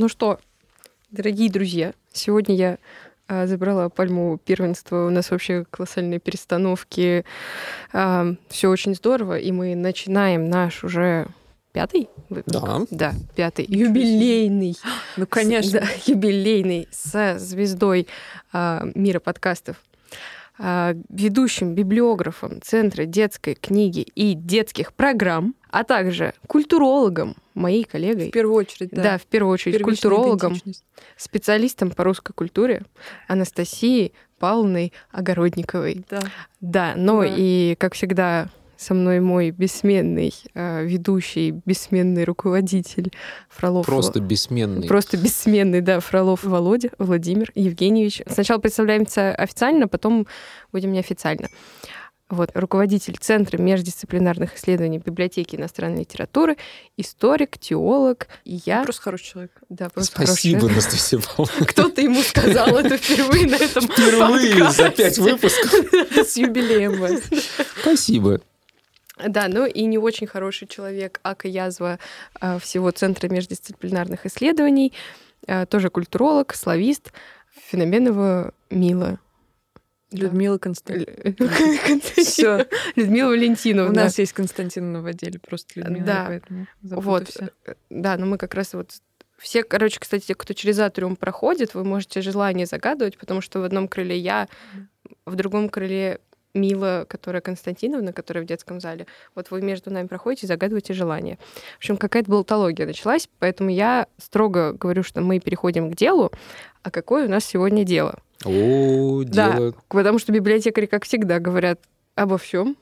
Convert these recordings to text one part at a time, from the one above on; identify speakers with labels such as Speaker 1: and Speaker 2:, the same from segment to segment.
Speaker 1: Ну что, дорогие друзья, сегодня я а, забрала пальму первенства. У нас вообще колоссальные перестановки. А, все очень здорово, и мы начинаем наш уже пятый выпуск.
Speaker 2: Да.
Speaker 1: Да, пятый. Юбилейный.
Speaker 3: Ну, конечно.
Speaker 1: Да, юбилейный со звездой а, мира подкастов а, ведущим библиографом Центра детской книги и детских программ, а также культурологом, моей коллегой.
Speaker 3: В первую очередь, да.
Speaker 1: Да, в первую очередь
Speaker 3: Первичная
Speaker 1: культурологом, специалистом по русской культуре Анастасией Павловной Огородниковой.
Speaker 3: Да.
Speaker 1: Да, ну
Speaker 3: Да.
Speaker 1: и, как всегда, со мной мой бессменный э, ведущий, бессменный руководитель Фролов.
Speaker 2: Просто бессменный.
Speaker 1: Просто бессменный, да, Фролов Володя, Владимир Евгеньевич. Сначала представляемся официально, потом будем неофициально. Вот, руководитель Центра междисциплинарных исследований библиотеки иностранной литературы, историк, теолог. И я...
Speaker 3: Просто хороший человек.
Speaker 1: Да, просто хороший
Speaker 2: Спасибо,
Speaker 1: человек.
Speaker 2: Анастасия Павловна.
Speaker 1: Кто-то ему сказал это впервые на этом
Speaker 2: Впервые за пять выпусков.
Speaker 3: С юбилеем вас.
Speaker 2: Спасибо.
Speaker 1: Да, ну и не очень хороший человек, Ака Язва а, всего Центра междисциплинарных исследований, а, тоже культуролог, славист, Феноменова Мила.
Speaker 3: Людмила Константиновна.
Speaker 1: Все. Людмила
Speaker 3: У
Speaker 1: Валентиновна.
Speaker 3: нас есть Константиновна в отделе, просто Людмила,
Speaker 1: Да.
Speaker 3: поэтому
Speaker 1: Вот.
Speaker 3: всё.
Speaker 1: Да, но мы как раз вот все, короче, кстати, те, кто через Атриум проходит, вы можете желание загадывать, потому что в одном крыле я, в другом крыле Мила, которая Константиновна, которая в детском зале. Вот вы между нами проходите, загадываете желание. В общем, какая-то болтология началась, поэтому я строго говорю, что мы переходим к делу. А какое у нас сегодня дело?
Speaker 2: О,
Speaker 1: Да.
Speaker 2: дело...
Speaker 1: Потому что библиотекари, как всегда, говорят обо всем,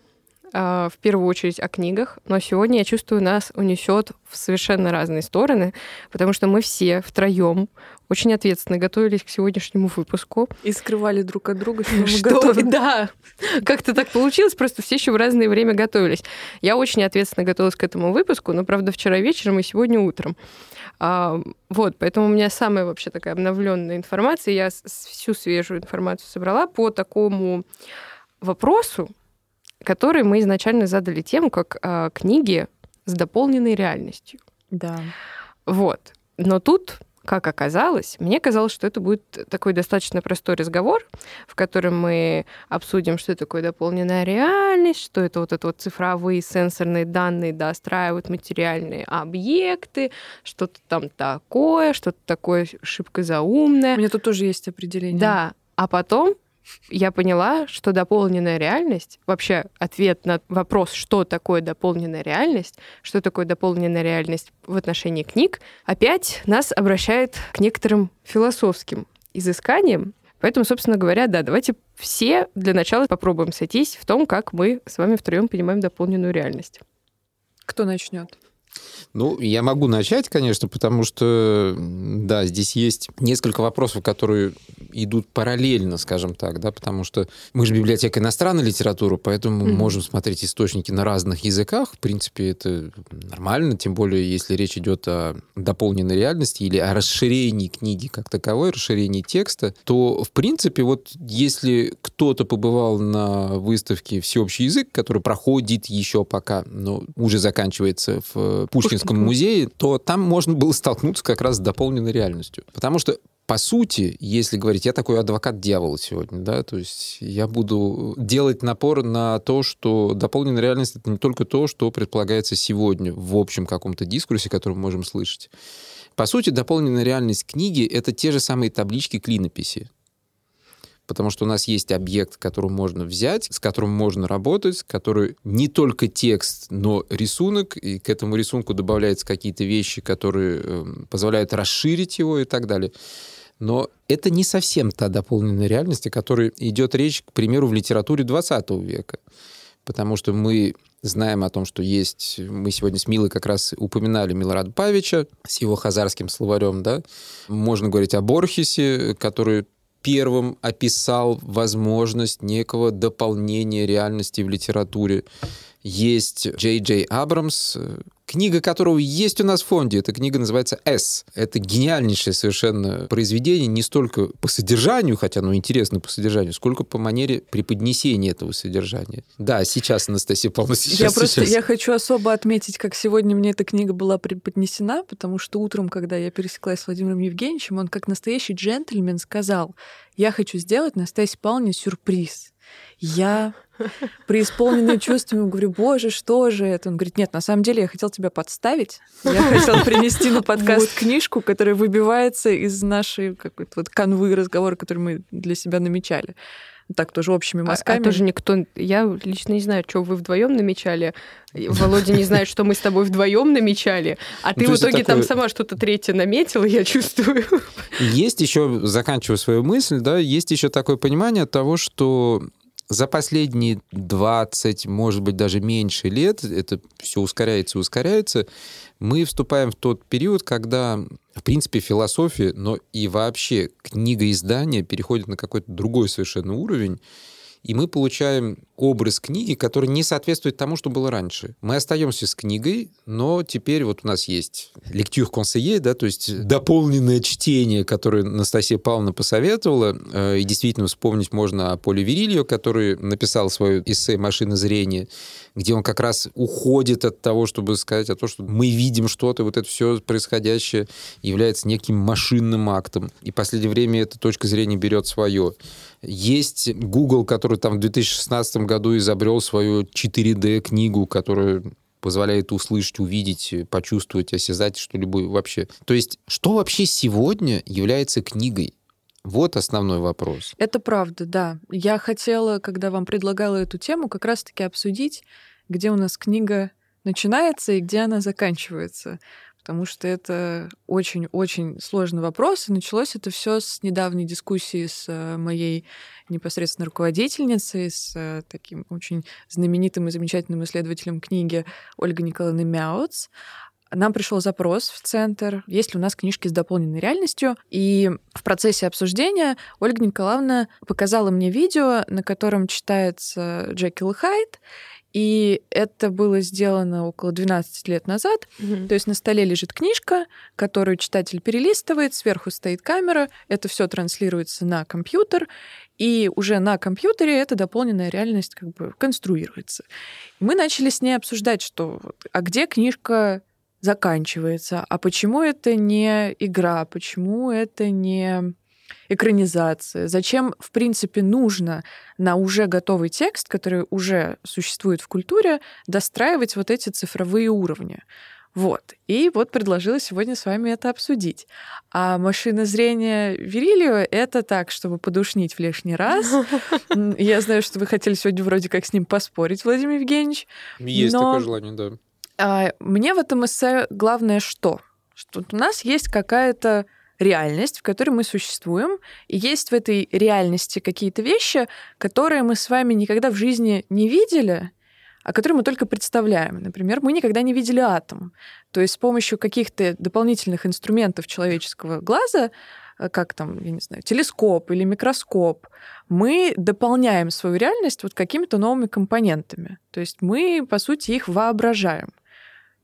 Speaker 1: в первую очередь о книгах, но сегодня я чувствую, нас унесет в совершенно разные стороны, потому что мы все втроем очень ответственно готовились к сегодняшнему выпуску.
Speaker 3: И скрывали друг от друга, что мы
Speaker 1: Что?
Speaker 3: готовы.
Speaker 1: Да, как-то так получилось, просто все еще в разное время готовились. Я очень ответственно готовилась к этому выпуску, но, правда, вчера вечером и сегодня утром. А, вот, поэтому у меня самая вообще такая обновленная информация. Я всю свежую информацию собрала по такому вопросу, который мы изначально задали тему как а, книги с дополненной реальностью.
Speaker 3: Да.
Speaker 1: Вот. Но тут, как оказалось, мне казалось, что это будет такой достаточно простой разговор, в котором мы обсудим, что такое дополненная реальность, что это вот это вот цифровые сенсорные данные достраивают материальные объекты, что-то там такое, что-то такое шибко
Speaker 3: У
Speaker 1: заумное.
Speaker 3: меня тут тоже есть определение.
Speaker 1: Да, а потом я поняла, что дополненная реальность, вообще ответ на вопрос, что такое дополненная реальность, что такое дополненная реальность в отношении книг, опять нас обращает к некоторым философским изысканиям. Поэтому, собственно говоря, да, давайте все для начала попробуем сойтись в том, как мы с вами втроем понимаем дополненную реальность.
Speaker 3: Кто начнет?
Speaker 2: Ну, я могу начать, конечно, потому что, да, здесь есть несколько вопросов, которые идут параллельно, скажем так, да, потому что мы же библиотека иностранной литературы, поэтому
Speaker 1: Мгм.
Speaker 2: можем смотреть источники на разных языках. В принципе, это нормально, тем более, если речь идет о дополненной реальности или о расширении книги как таковой, расширении текста, то, в принципе, вот если кто-то побывал на выставке «Всеобщий язык», который проходит еще пока, но уже заканчивается в Пушкинском
Speaker 1: Пушкинском.
Speaker 2: музее, то там можно было столкнуться как раз с дополненной реальностью. Потому что по сути, если говорить, я такой адвокат дьявола сегодня, да, то есть я буду делать напор на то, что дополненная реальность это не только то, что предполагается сегодня в общем каком-то дискурсе, который мы можем слышать. По сути, дополненная реальность книги — это те же самые таблички клинописи. Потому что у нас есть объект, который можно взять, с которым можно работать, который не только текст, но рисунок, и к этому рисунку добавляются какие-то вещи, которые э, позволяют расширить его и так далее. Но это не совсем та дополненная реальность, о которой идет речь, к примеру, в литературе 20 века. Потому что мы знаем о том, что есть... Мы сегодня с Милой как раз упоминали Милорада Павича с его хазарским словарем, да. Можно говорить о Борхесе, который первым описал возможность некого дополнения реальности в литературе. Есть Джей Джей Абрамс, Книга, которого есть у нас в фонде, эта книга называется «С». Это гениальнейшее совершенно произведение не столько по содержанию, хотя оно интересно по содержанию, сколько по манере преподнесения этого содержания. Да, сейчас, Анастасия Павловна, сейчас,
Speaker 3: я просто
Speaker 2: сейчас.
Speaker 3: я хочу особо отметить, как сегодня мне эта книга была преподнесена, потому что утром, когда я пересеклась с Владимиром Евгеньевичем, он как настоящий джентльмен сказал, я хочу сделать Настасье Павловне сюрприз. Я преисполненная чувствами говорю, боже, что же это? Он говорит, нет, на самом деле я хотел тебя подставить. Я хотел принести на подкаст книжку, которая выбивается из нашей какой-то вот канвы разговора, который мы для себя намечали. Так, тоже общими
Speaker 1: А,
Speaker 3: мазками.
Speaker 1: а тоже никто... Я лично не знаю, что вы вдвоем намечали. Володя не знает, что мы с тобой вдвоем намечали. А
Speaker 2: Ну,
Speaker 1: ты
Speaker 2: то
Speaker 1: в итоге там
Speaker 2: такое-
Speaker 1: сама что-то третье наметила, я чувствую.
Speaker 2: Есть еще, заканчивая свою мысль, да, есть еще такое понимание того, что за последние 20, может быть, даже меньше лет, это все ускоряется и ускоряется, мы вступаем в тот период, когда, в принципе, философия, но и вообще книгоиздание переходит на какой-то другой совершенно уровень, и мы получаем образ книги, который не соответствует тому, что было раньше. Мы остаемся с книгой, но теперь вот у нас есть лектюр консейе, да, то есть дополненное чтение, которое Настасья Павловна посоветовала, э, и действительно вспомнить можно о Поле Вирильо, который написал свое эссе «Машина зрения», где он как раз уходит от того, чтобы сказать о том, что мы видим что-то, вот это все происходящее является неким машинным актом. И в последнее время эта точка зрения берет свое. Есть Google, который там в 2016 году изобрел свою 4D-книгу, которая позволяет услышать, увидеть, почувствовать, осязать что-либо вообще. То есть, что вообще сегодня является книгой? Вот основной вопрос.
Speaker 3: Это правда, да. Я хотела, когда вам предлагала эту тему, как раз-таки обсудить, где у нас книга начинается и где она заканчивается. Потому что это очень-очень сложный вопрос. И началось это все с недавней дискуссии с э, моей непосредственно руководительницей, с э, таким очень знаменитым и замечательным исследователем книги Ольгой Николаевной Мяуц. Нам пришел запрос в центр, есть ли у нас книжки с дополненной реальностью. И в процессе обсуждения Ольга Николаевна показала мне видео, на котором читается Джекил Хайд, и это было сделано около 12 лет назад. То есть на столе лежит книжка, которую читатель перелистывает, сверху стоит камера, это все транслируется на компьютер, и уже на компьютере эта дополненная реальность как бы конструируется. И мы начали с ней обсуждать, что а где книжка заканчивается, а почему это не игра, почему это не экранизация, зачем, в принципе, нужно на уже готовый текст, который уже существует в культуре, достраивать вот эти цифровые уровни. Вот. И вот предложила сегодня с вами это обсудить. А машина зрения Верилио — это так, чтобы подушнить в лишний раз. Я знаю, что вы хотели сегодня вроде как с ним поспорить, Владимир Евгеньевич.
Speaker 2: Есть
Speaker 3: Но-
Speaker 2: такое желание, да.
Speaker 3: А, Мне в этом эссе главное что? Что у нас есть какая-то реальность, в которой мы существуем, и есть в этой реальности какие-то вещи, которые мы с вами никогда в жизни не видели, а которые мы только представляем. Например, мы никогда не видели атом. То есть с помощью каких-то дополнительных инструментов человеческого глаза, э, как там, я не знаю, телескоп или микроскоп, мы дополняем свою реальность вот какими-то новыми компонентами. То есть мы, по сути, их воображаем.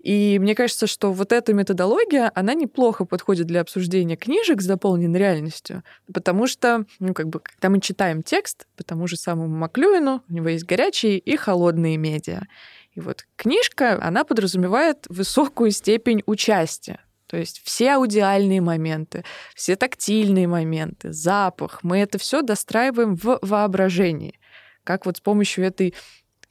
Speaker 3: И мне кажется, что вот эта методология, она неплохо подходит для обсуждения книжек с дополненной реальностью, потому что, ну, как бы, когда мы читаем текст по тому же самому Маклюину, у него есть горячие и холодные медиа. И вот книжка, она подразумевает высокую степень участия. То есть все аудиальные моменты, все тактильные моменты, запах, мы это все достраиваем в воображении. Как вот с помощью этой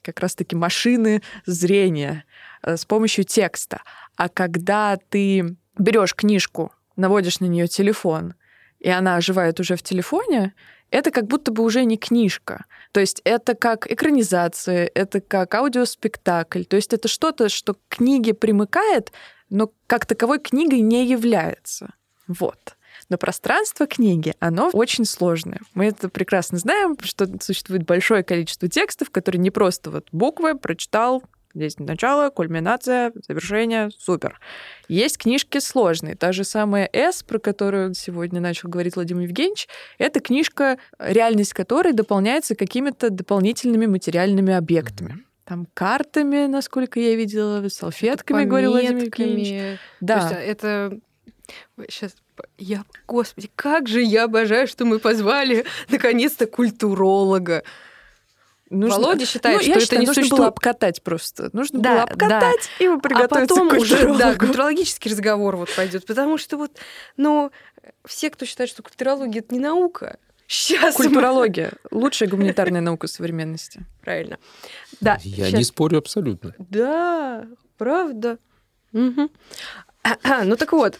Speaker 3: как раз-таки машины зрения, с помощью текста. А когда ты берешь книжку, наводишь на нее телефон, и она оживает уже в телефоне, это как будто бы уже не книжка. То есть это как экранизация, это как аудиоспектакль. То есть это что-то, что к книге примыкает, но как таковой книгой не является. Вот. Но пространство книги, оно очень сложное. Мы это прекрасно знаем, что существует большое количество текстов, которые не просто вот буквы прочитал, здесь начало, кульминация, завершение, супер. Есть книжки сложные. Та же самая «С», про которую сегодня начал говорить Владимир Евгеньевич, это книжка, реальность которой дополняется какими-то дополнительными материальными объектами. там картами, насколько я видела, салфетками, говорил Владимир.
Speaker 1: Пометками.
Speaker 3: Да.
Speaker 1: То есть, это сейчас я, господи, как же я обожаю, что мы позвали наконец-то культуролога.
Speaker 3: Нужно-
Speaker 1: Володя считает,
Speaker 3: Ну,
Speaker 1: что
Speaker 3: я
Speaker 1: это
Speaker 3: считаю,
Speaker 1: не
Speaker 3: нужно было
Speaker 1: существует.
Speaker 3: обкатать просто. Нужно
Speaker 1: Да,
Speaker 3: было
Speaker 1: да.
Speaker 3: обкатать, и мы
Speaker 1: А
Speaker 3: приготовиться
Speaker 1: потом
Speaker 3: к
Speaker 1: уже, да, культурологический разговор вот пойдет, потому что вот, ну, все, кто считает, что культурология это не наука, сейчас
Speaker 3: Культурология — лучшая гуманитарная наука современности.
Speaker 1: правильно. Да,
Speaker 2: Я
Speaker 1: щас.
Speaker 2: не спорю абсолютно.
Speaker 1: Да, правда. Мгм. Ну так вот,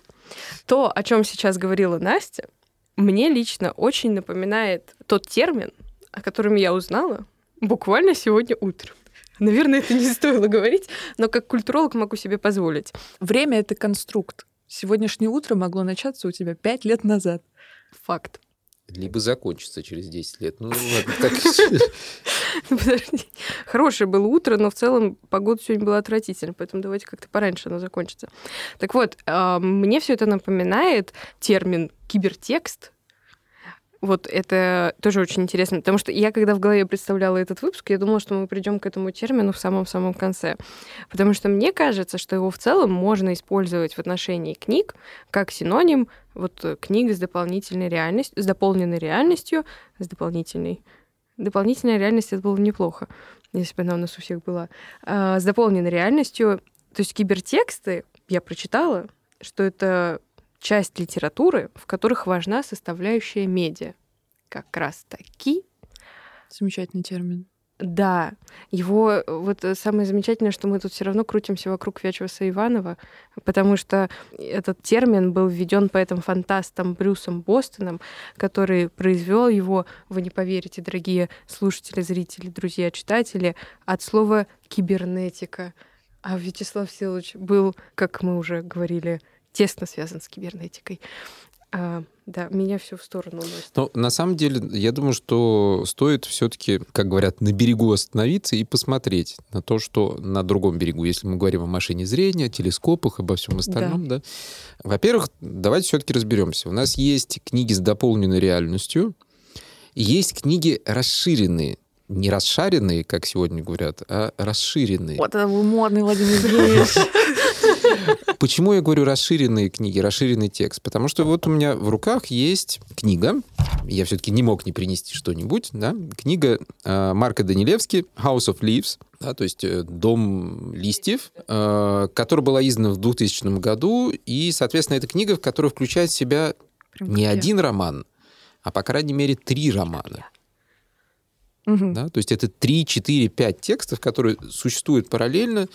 Speaker 1: то, о чем сейчас говорила Настя, мне лично очень напоминает тот термин, о котором я узнала буквально сегодня утром. Наверное, это не стоило говорить, но как культуролог могу себе позволить.
Speaker 3: Время — это конструкт. Сегодняшнее утро могло начаться у тебя пять лет назад.
Speaker 1: Факт.
Speaker 2: Либо закончится через 10 лет. Ну, ладно, так.
Speaker 1: Подожди. Хорошее было утро, но в целом погода сегодня была отвратительная, поэтому давайте как-то пораньше оно закончится. Так вот, а, мне все это напоминает термин кибертекст. Вот это тоже очень интересно, потому что я, когда в голове представляла этот выпуск, я думала, что мы придем к этому термину в самом-самом конце. Потому что мне кажется, что его в целом можно использовать в отношении книг как синоним вот э, книга с дополнительной реальностью, с дополненной реальностью, с дополнительной Дополнительная реальность это было неплохо, если бы она у нас у всех была. А, с дополненной реальностью, то есть кибертексты, я прочитала, что это часть литературы, в которых важна составляющая медиа. Как раз таки
Speaker 3: Замечательный термин.
Speaker 1: да, его вот э, самое замечательное, что мы тут все равно крутимся вокруг Вячеслава Иванова, потому что этот термин был введен поэтом-фантастом Брюсом Бостоном, который произвел его, вы не поверите, дорогие слушатели, зрители, друзья, читатели, от слова кибернетика. А Вячеслав Силович был, как мы уже говорили, тесно связан с кибернетикой. А, да, меня все в сторону уносит.
Speaker 2: Но на самом деле, я думаю, что стоит все-таки, как говорят, на берегу остановиться и посмотреть на то, что на другом берегу, если мы говорим о машине зрения, о телескопах, обо всем остальном, да. Во-первых, давайте все-таки разберемся. У нас есть книги с дополненной реальностью, есть книги расширенные, не расшаренные, как сегодня говорят, а расширенные.
Speaker 3: Вот это вы модный, Владимир Евгеньевич.
Speaker 2: Почему я говорю расширенные книги, расширенный текст? Потому что вот у меня в руках есть книга, я все-таки не мог не принести что-нибудь, да, книга э, Марка Данилевски «House of Leaves», да, то есть э, «Дом листьев», э, которая была издана в 2000 году, и, соответственно, это книга, которая включает в себя
Speaker 3: Прям
Speaker 2: не один роман, а, по крайней мере, три романа.
Speaker 3: Мгм.
Speaker 2: Да? То есть это 3, 4, 5 текстов, которые существуют параллельно.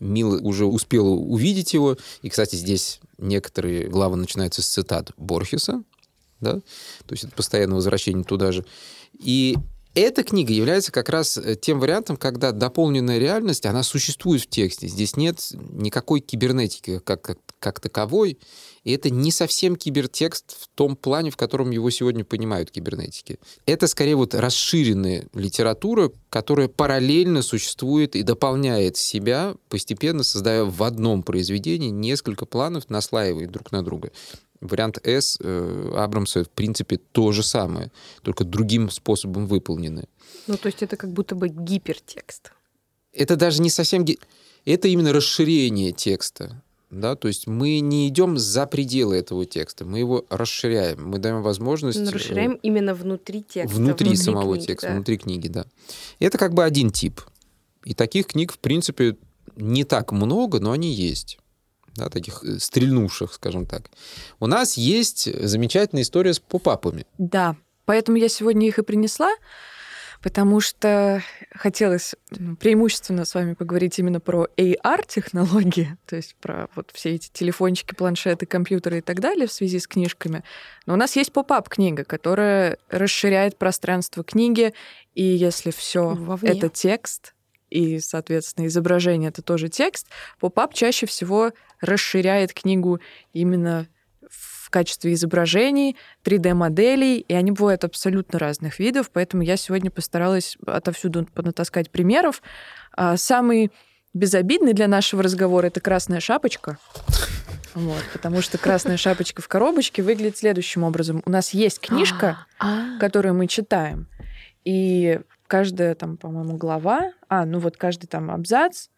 Speaker 2: Мила уже успела увидеть его. И, кстати, здесь некоторые главы начинаются с цитат Борхеса. Да? То есть это постоянное возвращение туда же. И эта книга является как раз э, тем вариантом, когда дополненная реальность, она существует в тексте. Здесь нет никакой кибернетики как, как, как таковой. И это не совсем кибертекст в том плане, в котором его сегодня понимают кибернетики. Это скорее вот расширенная литература, которая параллельно существует и дополняет себя, постепенно создая в одном произведении несколько планов, наслаивает друг на друга. Вариант S э, Абрамса, в принципе, то же самое, только другим способом выполнены.
Speaker 1: Ну, то есть это как будто бы гипертекст.
Speaker 2: Это даже не совсем... ге- Это именно расширение текста. Да? То есть мы не идем за пределы этого текста, мы его расширяем, мы даем возможность...
Speaker 1: Мы
Speaker 2: э,
Speaker 1: расширяем именно внутри текста.
Speaker 2: внутри, самого
Speaker 1: книги,
Speaker 2: текста,
Speaker 1: да.
Speaker 2: внутри книги, да. Это как бы один тип. И таких книг, в принципе, не так много, но они есть. Да, таких э, стрельнувших, скажем так. У нас есть замечательная история с попапами.
Speaker 3: Да, поэтому я сегодня их и принесла, потому что хотелось преимущественно с вами поговорить именно про AR-технологии, то есть про вот все эти телефончики, планшеты, компьютеры и так далее в связи с книжками. Но у нас есть поп-ап-книга, которая расширяет пространство книги, и если все это текст, и, соответственно, изображение это тоже текст, поп-ап чаще всего расширяет книгу именно качестве изображений, 3D-моделей, и они бывают абсолютно разных видов, поэтому я сегодня постаралась отовсюду понатаскать примеров. А, Самый безобидный для нашего разговора — это красная шапочка. Вот, потому что красная шапочка в коробочке выглядит следующим образом. У нас есть книжка,
Speaker 1: А,
Speaker 3: которую мы читаем, и каждая там, по-моему, глава, а, ну вот каждый там абзац,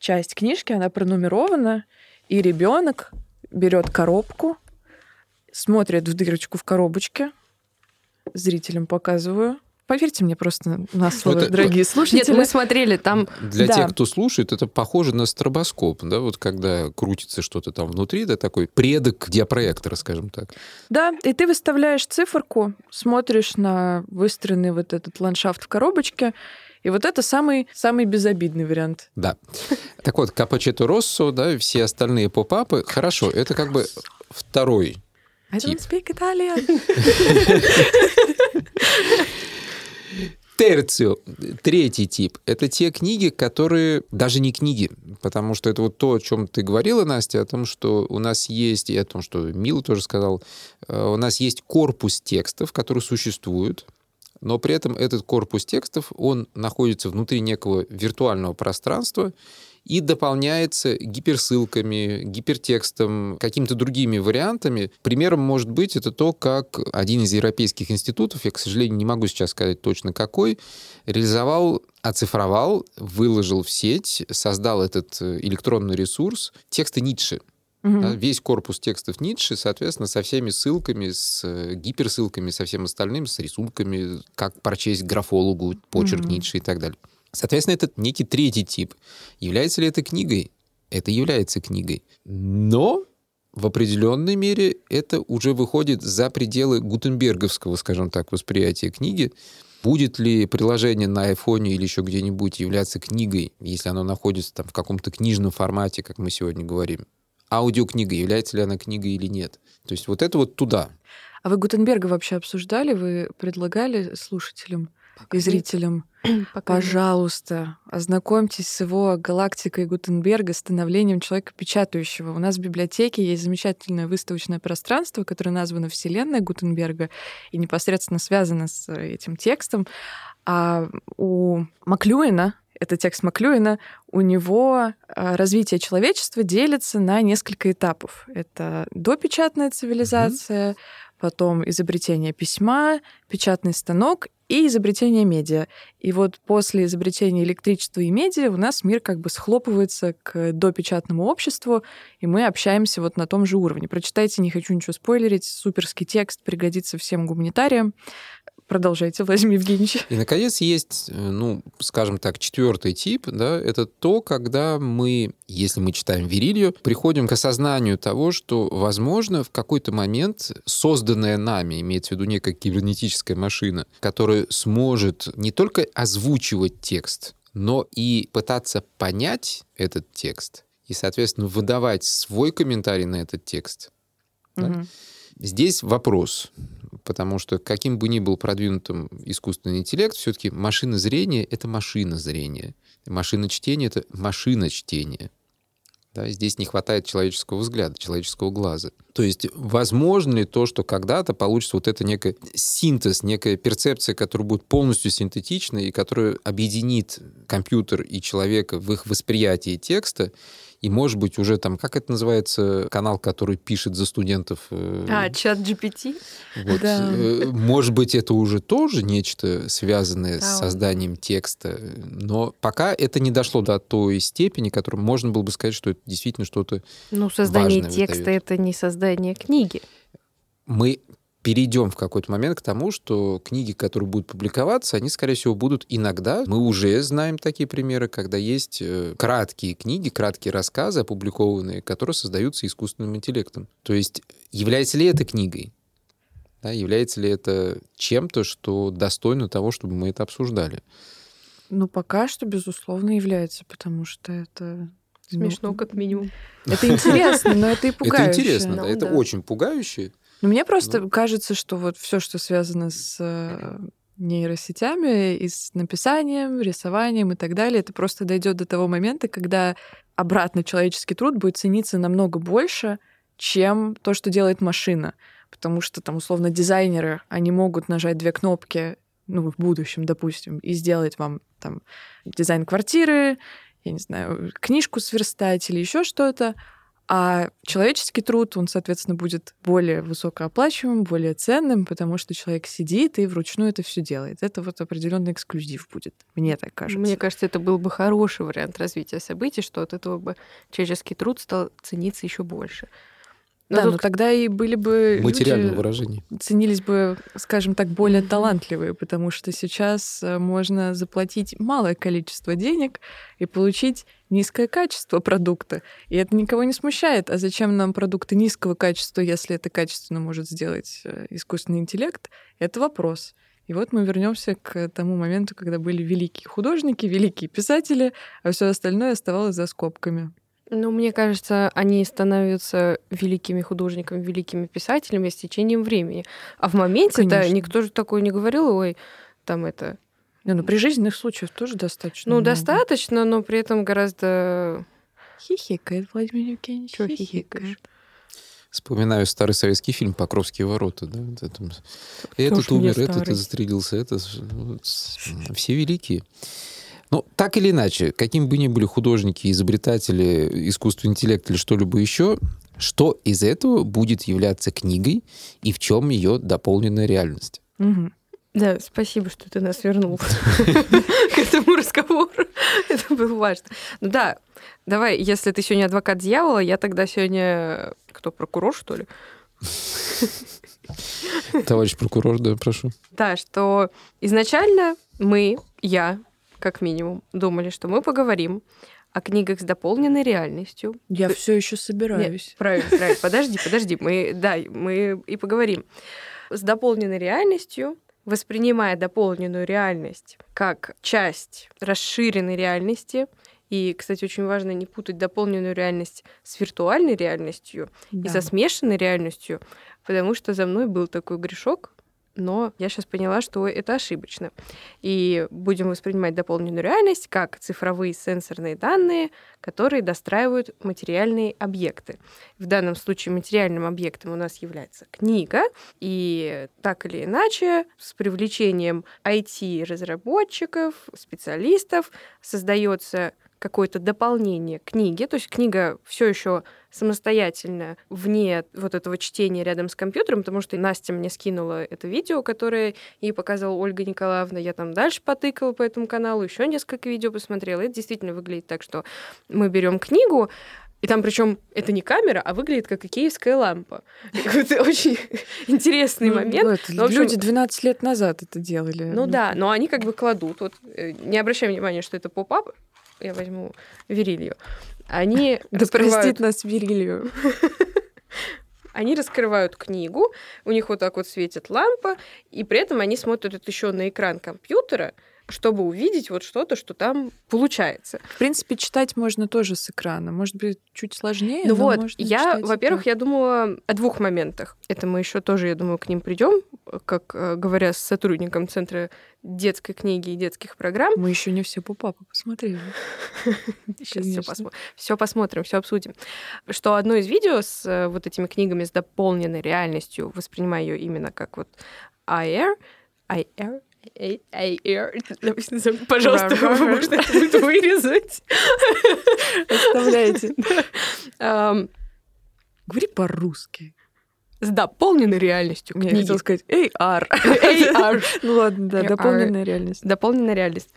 Speaker 3: часть книжки, она пронумерована, и ребенок берет коробку, смотрит в дырочку в коробочке, зрителям показываю, Поверьте мне просто на слово, это, дорогие слушатели.
Speaker 1: Нет, мы смотрели там...
Speaker 2: Для да. тех, кто слушает, это похоже на стробоскоп, да, вот когда крутится что-то там внутри, да, такой предок диапроектора, скажем так.
Speaker 3: Да, и ты выставляешь циферку, смотришь на выстроенный вот этот ландшафт в коробочке, и вот это самый, самый безобидный вариант.
Speaker 2: Да. Так вот, Капачето Россо, да, и все остальные поп-апы, хорошо, это как бы второй
Speaker 3: I don't speak Italian.
Speaker 2: Терцио, третий тип, это те книги, которые даже не книги, потому что это вот то, о чем ты говорила, Настя, о том, что у нас есть, и о том, что Мила тоже сказал, э, у нас есть корпус текстов, которые существуют, но при этом этот корпус текстов, он находится внутри некого виртуального пространства, и дополняется гиперссылками, гипертекстом, какими-то другими вариантами. Примером может быть это то, как один из европейских институтов, я, к сожалению, не могу сейчас сказать точно какой, реализовал, оцифровал, выложил в сеть, создал этот э, электронный ресурс тексты Ницше. Угу. Да, весь корпус текстов Ницше, соответственно, со всеми ссылками, с э, гиперссылками, со всем остальным, с рисунками, как прочесть графологу, почерк угу. Ницше и так далее. Соответственно, это некий третий тип. Является ли это книгой? Это является книгой. Но в определенной мере это уже выходит за пределы гутенберговского, скажем так, восприятия книги. Будет ли приложение на айфоне или еще где-нибудь являться книгой, если оно находится там в каком-то книжном формате, как мы сегодня говорим? Аудиокнига, является ли она книгой или нет? То есть вот это вот туда.
Speaker 3: А вы Гутенберга вообще обсуждали? Вы предлагали слушателям Пока и зрителям? Пока Пожалуйста, ознакомьтесь с его галактикой Гутенберга, становлением человека печатающего. У нас в библиотеке есть замечательное выставочное пространство, которое названо Вселенная Гутенберга и непосредственно связано с этим текстом. А у Маклюина, это текст Маклюина, у него а, развитие человечества делится на несколько этапов. Это допечатная цивилизация, mm-hmm потом изобретение письма, печатный станок и изобретение медиа. И вот после изобретения электричества и медиа у нас мир как бы схлопывается к допечатному обществу, и мы общаемся вот на том же уровне. Прочитайте, не хочу ничего спойлерить, суперский текст, пригодится всем гуманитариям. Продолжайте, Владимир Евгеньевич.
Speaker 2: И, наконец, есть, э, ну, скажем так, четвертый тип, да, это то, когда мы, если мы читаем Верилью, приходим к осознанию того, что, возможно, в какой-то момент созданная нами, имеется в виду некая кибернетическая машина, которая сможет не только озвучивать текст, но и пытаться понять этот текст и, соответственно, выдавать свой комментарий на этот текст. Угу. Да? Здесь вопрос, потому что каким бы ни был продвинутым искусственный интеллект, все-таки машина зрения — это машина зрения. Машина чтения — это машина чтения. Да, здесь не хватает человеческого взгляда, человеческого глаза. То есть возможно ли то, что когда-то получится вот это некий синтез, некая перцепция, которая будет полностью синтетичной и которая объединит компьютер и человека в их восприятии текста, и, может быть, уже там, как это называется, канал, который пишет за студентов?
Speaker 1: Э, а, чат GPT?
Speaker 2: Вот, да. Э, может быть, это уже тоже нечто связанное да. с созданием текста, но пока это не дошло до той степени, которую можно было бы сказать, что это действительно что-то
Speaker 1: Ну, создание текста — это не создание книги.
Speaker 2: Мы перейдем в какой-то момент к тому, что книги, которые будут публиковаться, они, скорее всего, будут иногда, мы уже знаем такие примеры, когда есть э, краткие книги, краткие рассказы, опубликованные, которые создаются искусственным интеллектом. То есть является ли это книгой? Да, является ли это чем-то, что достойно того, чтобы мы это обсуждали?
Speaker 3: Ну, пока что, безусловно, является, потому что это
Speaker 1: Смешно, ну, как минимум.
Speaker 3: Это интересно, но это и пугающе.
Speaker 2: Это интересно, ну, это да. очень пугающе.
Speaker 3: Но мне просто ну. кажется, что вот все, что связано с э, нейросетями и с написанием, рисованием и так далее, это просто дойдет до того момента, когда обратно человеческий труд будет цениться намного больше, чем то, что делает машина. Потому что там, условно, дизайнеры, они могут нажать две кнопки, ну, в будущем, допустим, и сделать вам там дизайн квартиры, я не знаю, книжку сверстать или еще что-то, А человеческий труд, он, соответственно, будет более высокооплачиваемым, более ценным, потому что человек сидит и вручную это все делает. Это вот определенный эксклюзив будет, мне так кажется.
Speaker 1: Мне кажется, это был бы хороший вариант развития событий, что от этого бы человеческий труд стал цениться еще больше.
Speaker 3: Но да, тут... но тогда и были бы
Speaker 2: материальное выражение.
Speaker 3: Ценились бы, скажем так, более талантливые, потому что сейчас э, можно заплатить малое количество денег и получить низкое качество продукта. И это никого не смущает. А зачем нам продукты низкого качества, если это качественно может сделать э, искусственный интеллект? Это вопрос. И вот мы вернемся к тому моменту, когда были великие художники, великие писатели, а все остальное оставалось за скобками.
Speaker 1: Ну, мне кажется, они становятся великими художниками, великими писателями с течением времени. А в моменте да, никто же такой не говорил, ой, там это...
Speaker 3: Не, ну при жизненных случаях тоже достаточно.
Speaker 1: Ну, много. достаточно, но при этом гораздо...
Speaker 3: Хихикает Владимир Евгеньевич.
Speaker 1: Чего хихикаешь?
Speaker 2: Вспоминаю старый советский фильм «Покровские ворота». Да? Это, этот умер, этот застрелился, это... Все великие. Но так или иначе, каким бы ни были художники, изобретатели, искусственный интеллект или что-либо еще, что из этого будет являться книгой и в чем ее дополненная реальность?
Speaker 3: Угу.
Speaker 1: Да, спасибо, что ты нас вернул к этому разговору. Это было важно. Ну да, давай, если ты сегодня адвокат дьявола, я тогда сегодня... Кто, прокурор, что ли?
Speaker 2: Товарищ прокурор, да, прошу.
Speaker 1: Да, что изначально мы, я, как минимум, думали, что мы поговорим о книгах с дополненной реальностью.
Speaker 3: Я Ты... все еще собираюсь.
Speaker 1: Нет, правильно, правильно. Подожди, подожди. Мы, да, мы и поговорим. С дополненной реальностью, воспринимая дополненную реальность как часть расширенной реальности, и, кстати, очень важно не путать дополненную реальность с виртуальной реальностью да. и со смешанной реальностью, потому что за мной был такой грешок, но я сейчас поняла, что это ошибочно. И будем воспринимать дополненную реальность как цифровые сенсорные данные, которые достраивают материальные объекты. В данном случае материальным объектом у нас является книга, и так или иначе с привлечением IT-разработчиков, специалистов создается какое-то дополнение книги, то есть книга все еще самостоятельно, вне вот этого чтения рядом с компьютером, потому что Настя мне скинула это видео, которое ей показала Ольга Николаевна. Я там дальше потыкала по этому каналу, еще несколько видео посмотрела. Это действительно выглядит так, что мы берем книгу, и там причем это не камера, а выглядит как икеевская лампа. Это очень интересный ну, момент.
Speaker 3: Люди 12 лет назад это делали.
Speaker 1: Ну да, но они как бы кладут. Вот э, не обращаем внимания, что это поп-ап, я возьму Верилью, они
Speaker 3: Да простит нас Верилью.
Speaker 1: Они раскрывают книгу, у них вот так вот светит лампа, и при этом они смотрят еще на экран компьютера, чтобы увидеть вот что-то, что там получается.
Speaker 3: В принципе, читать можно тоже с экрана. Может быть, чуть сложнее.
Speaker 1: Ну вот, я, во-первых, я думала о двух моментах. Это мы еще тоже, я думаю, к ним придем, как э, говоря с сотрудником Центра детской книги и детских программ.
Speaker 3: Мы еще не все по папу посмотрели.
Speaker 1: Сейчас все, посмо... все посмотрим, все обсудим. Что одно из видео с э, вот этими книгами с дополненной реальностью, воспринимаю ее именно как вот AR, AR, Пожалуйста, вы можете это будет вырезать.
Speaker 3: Оставляйте. Говори по-русски.
Speaker 1: С дополненной реальностью
Speaker 3: Я хотела сказать AR.
Speaker 1: AR.
Speaker 3: Ну ладно, да, дополненная реальность.
Speaker 1: Дополненная реальность.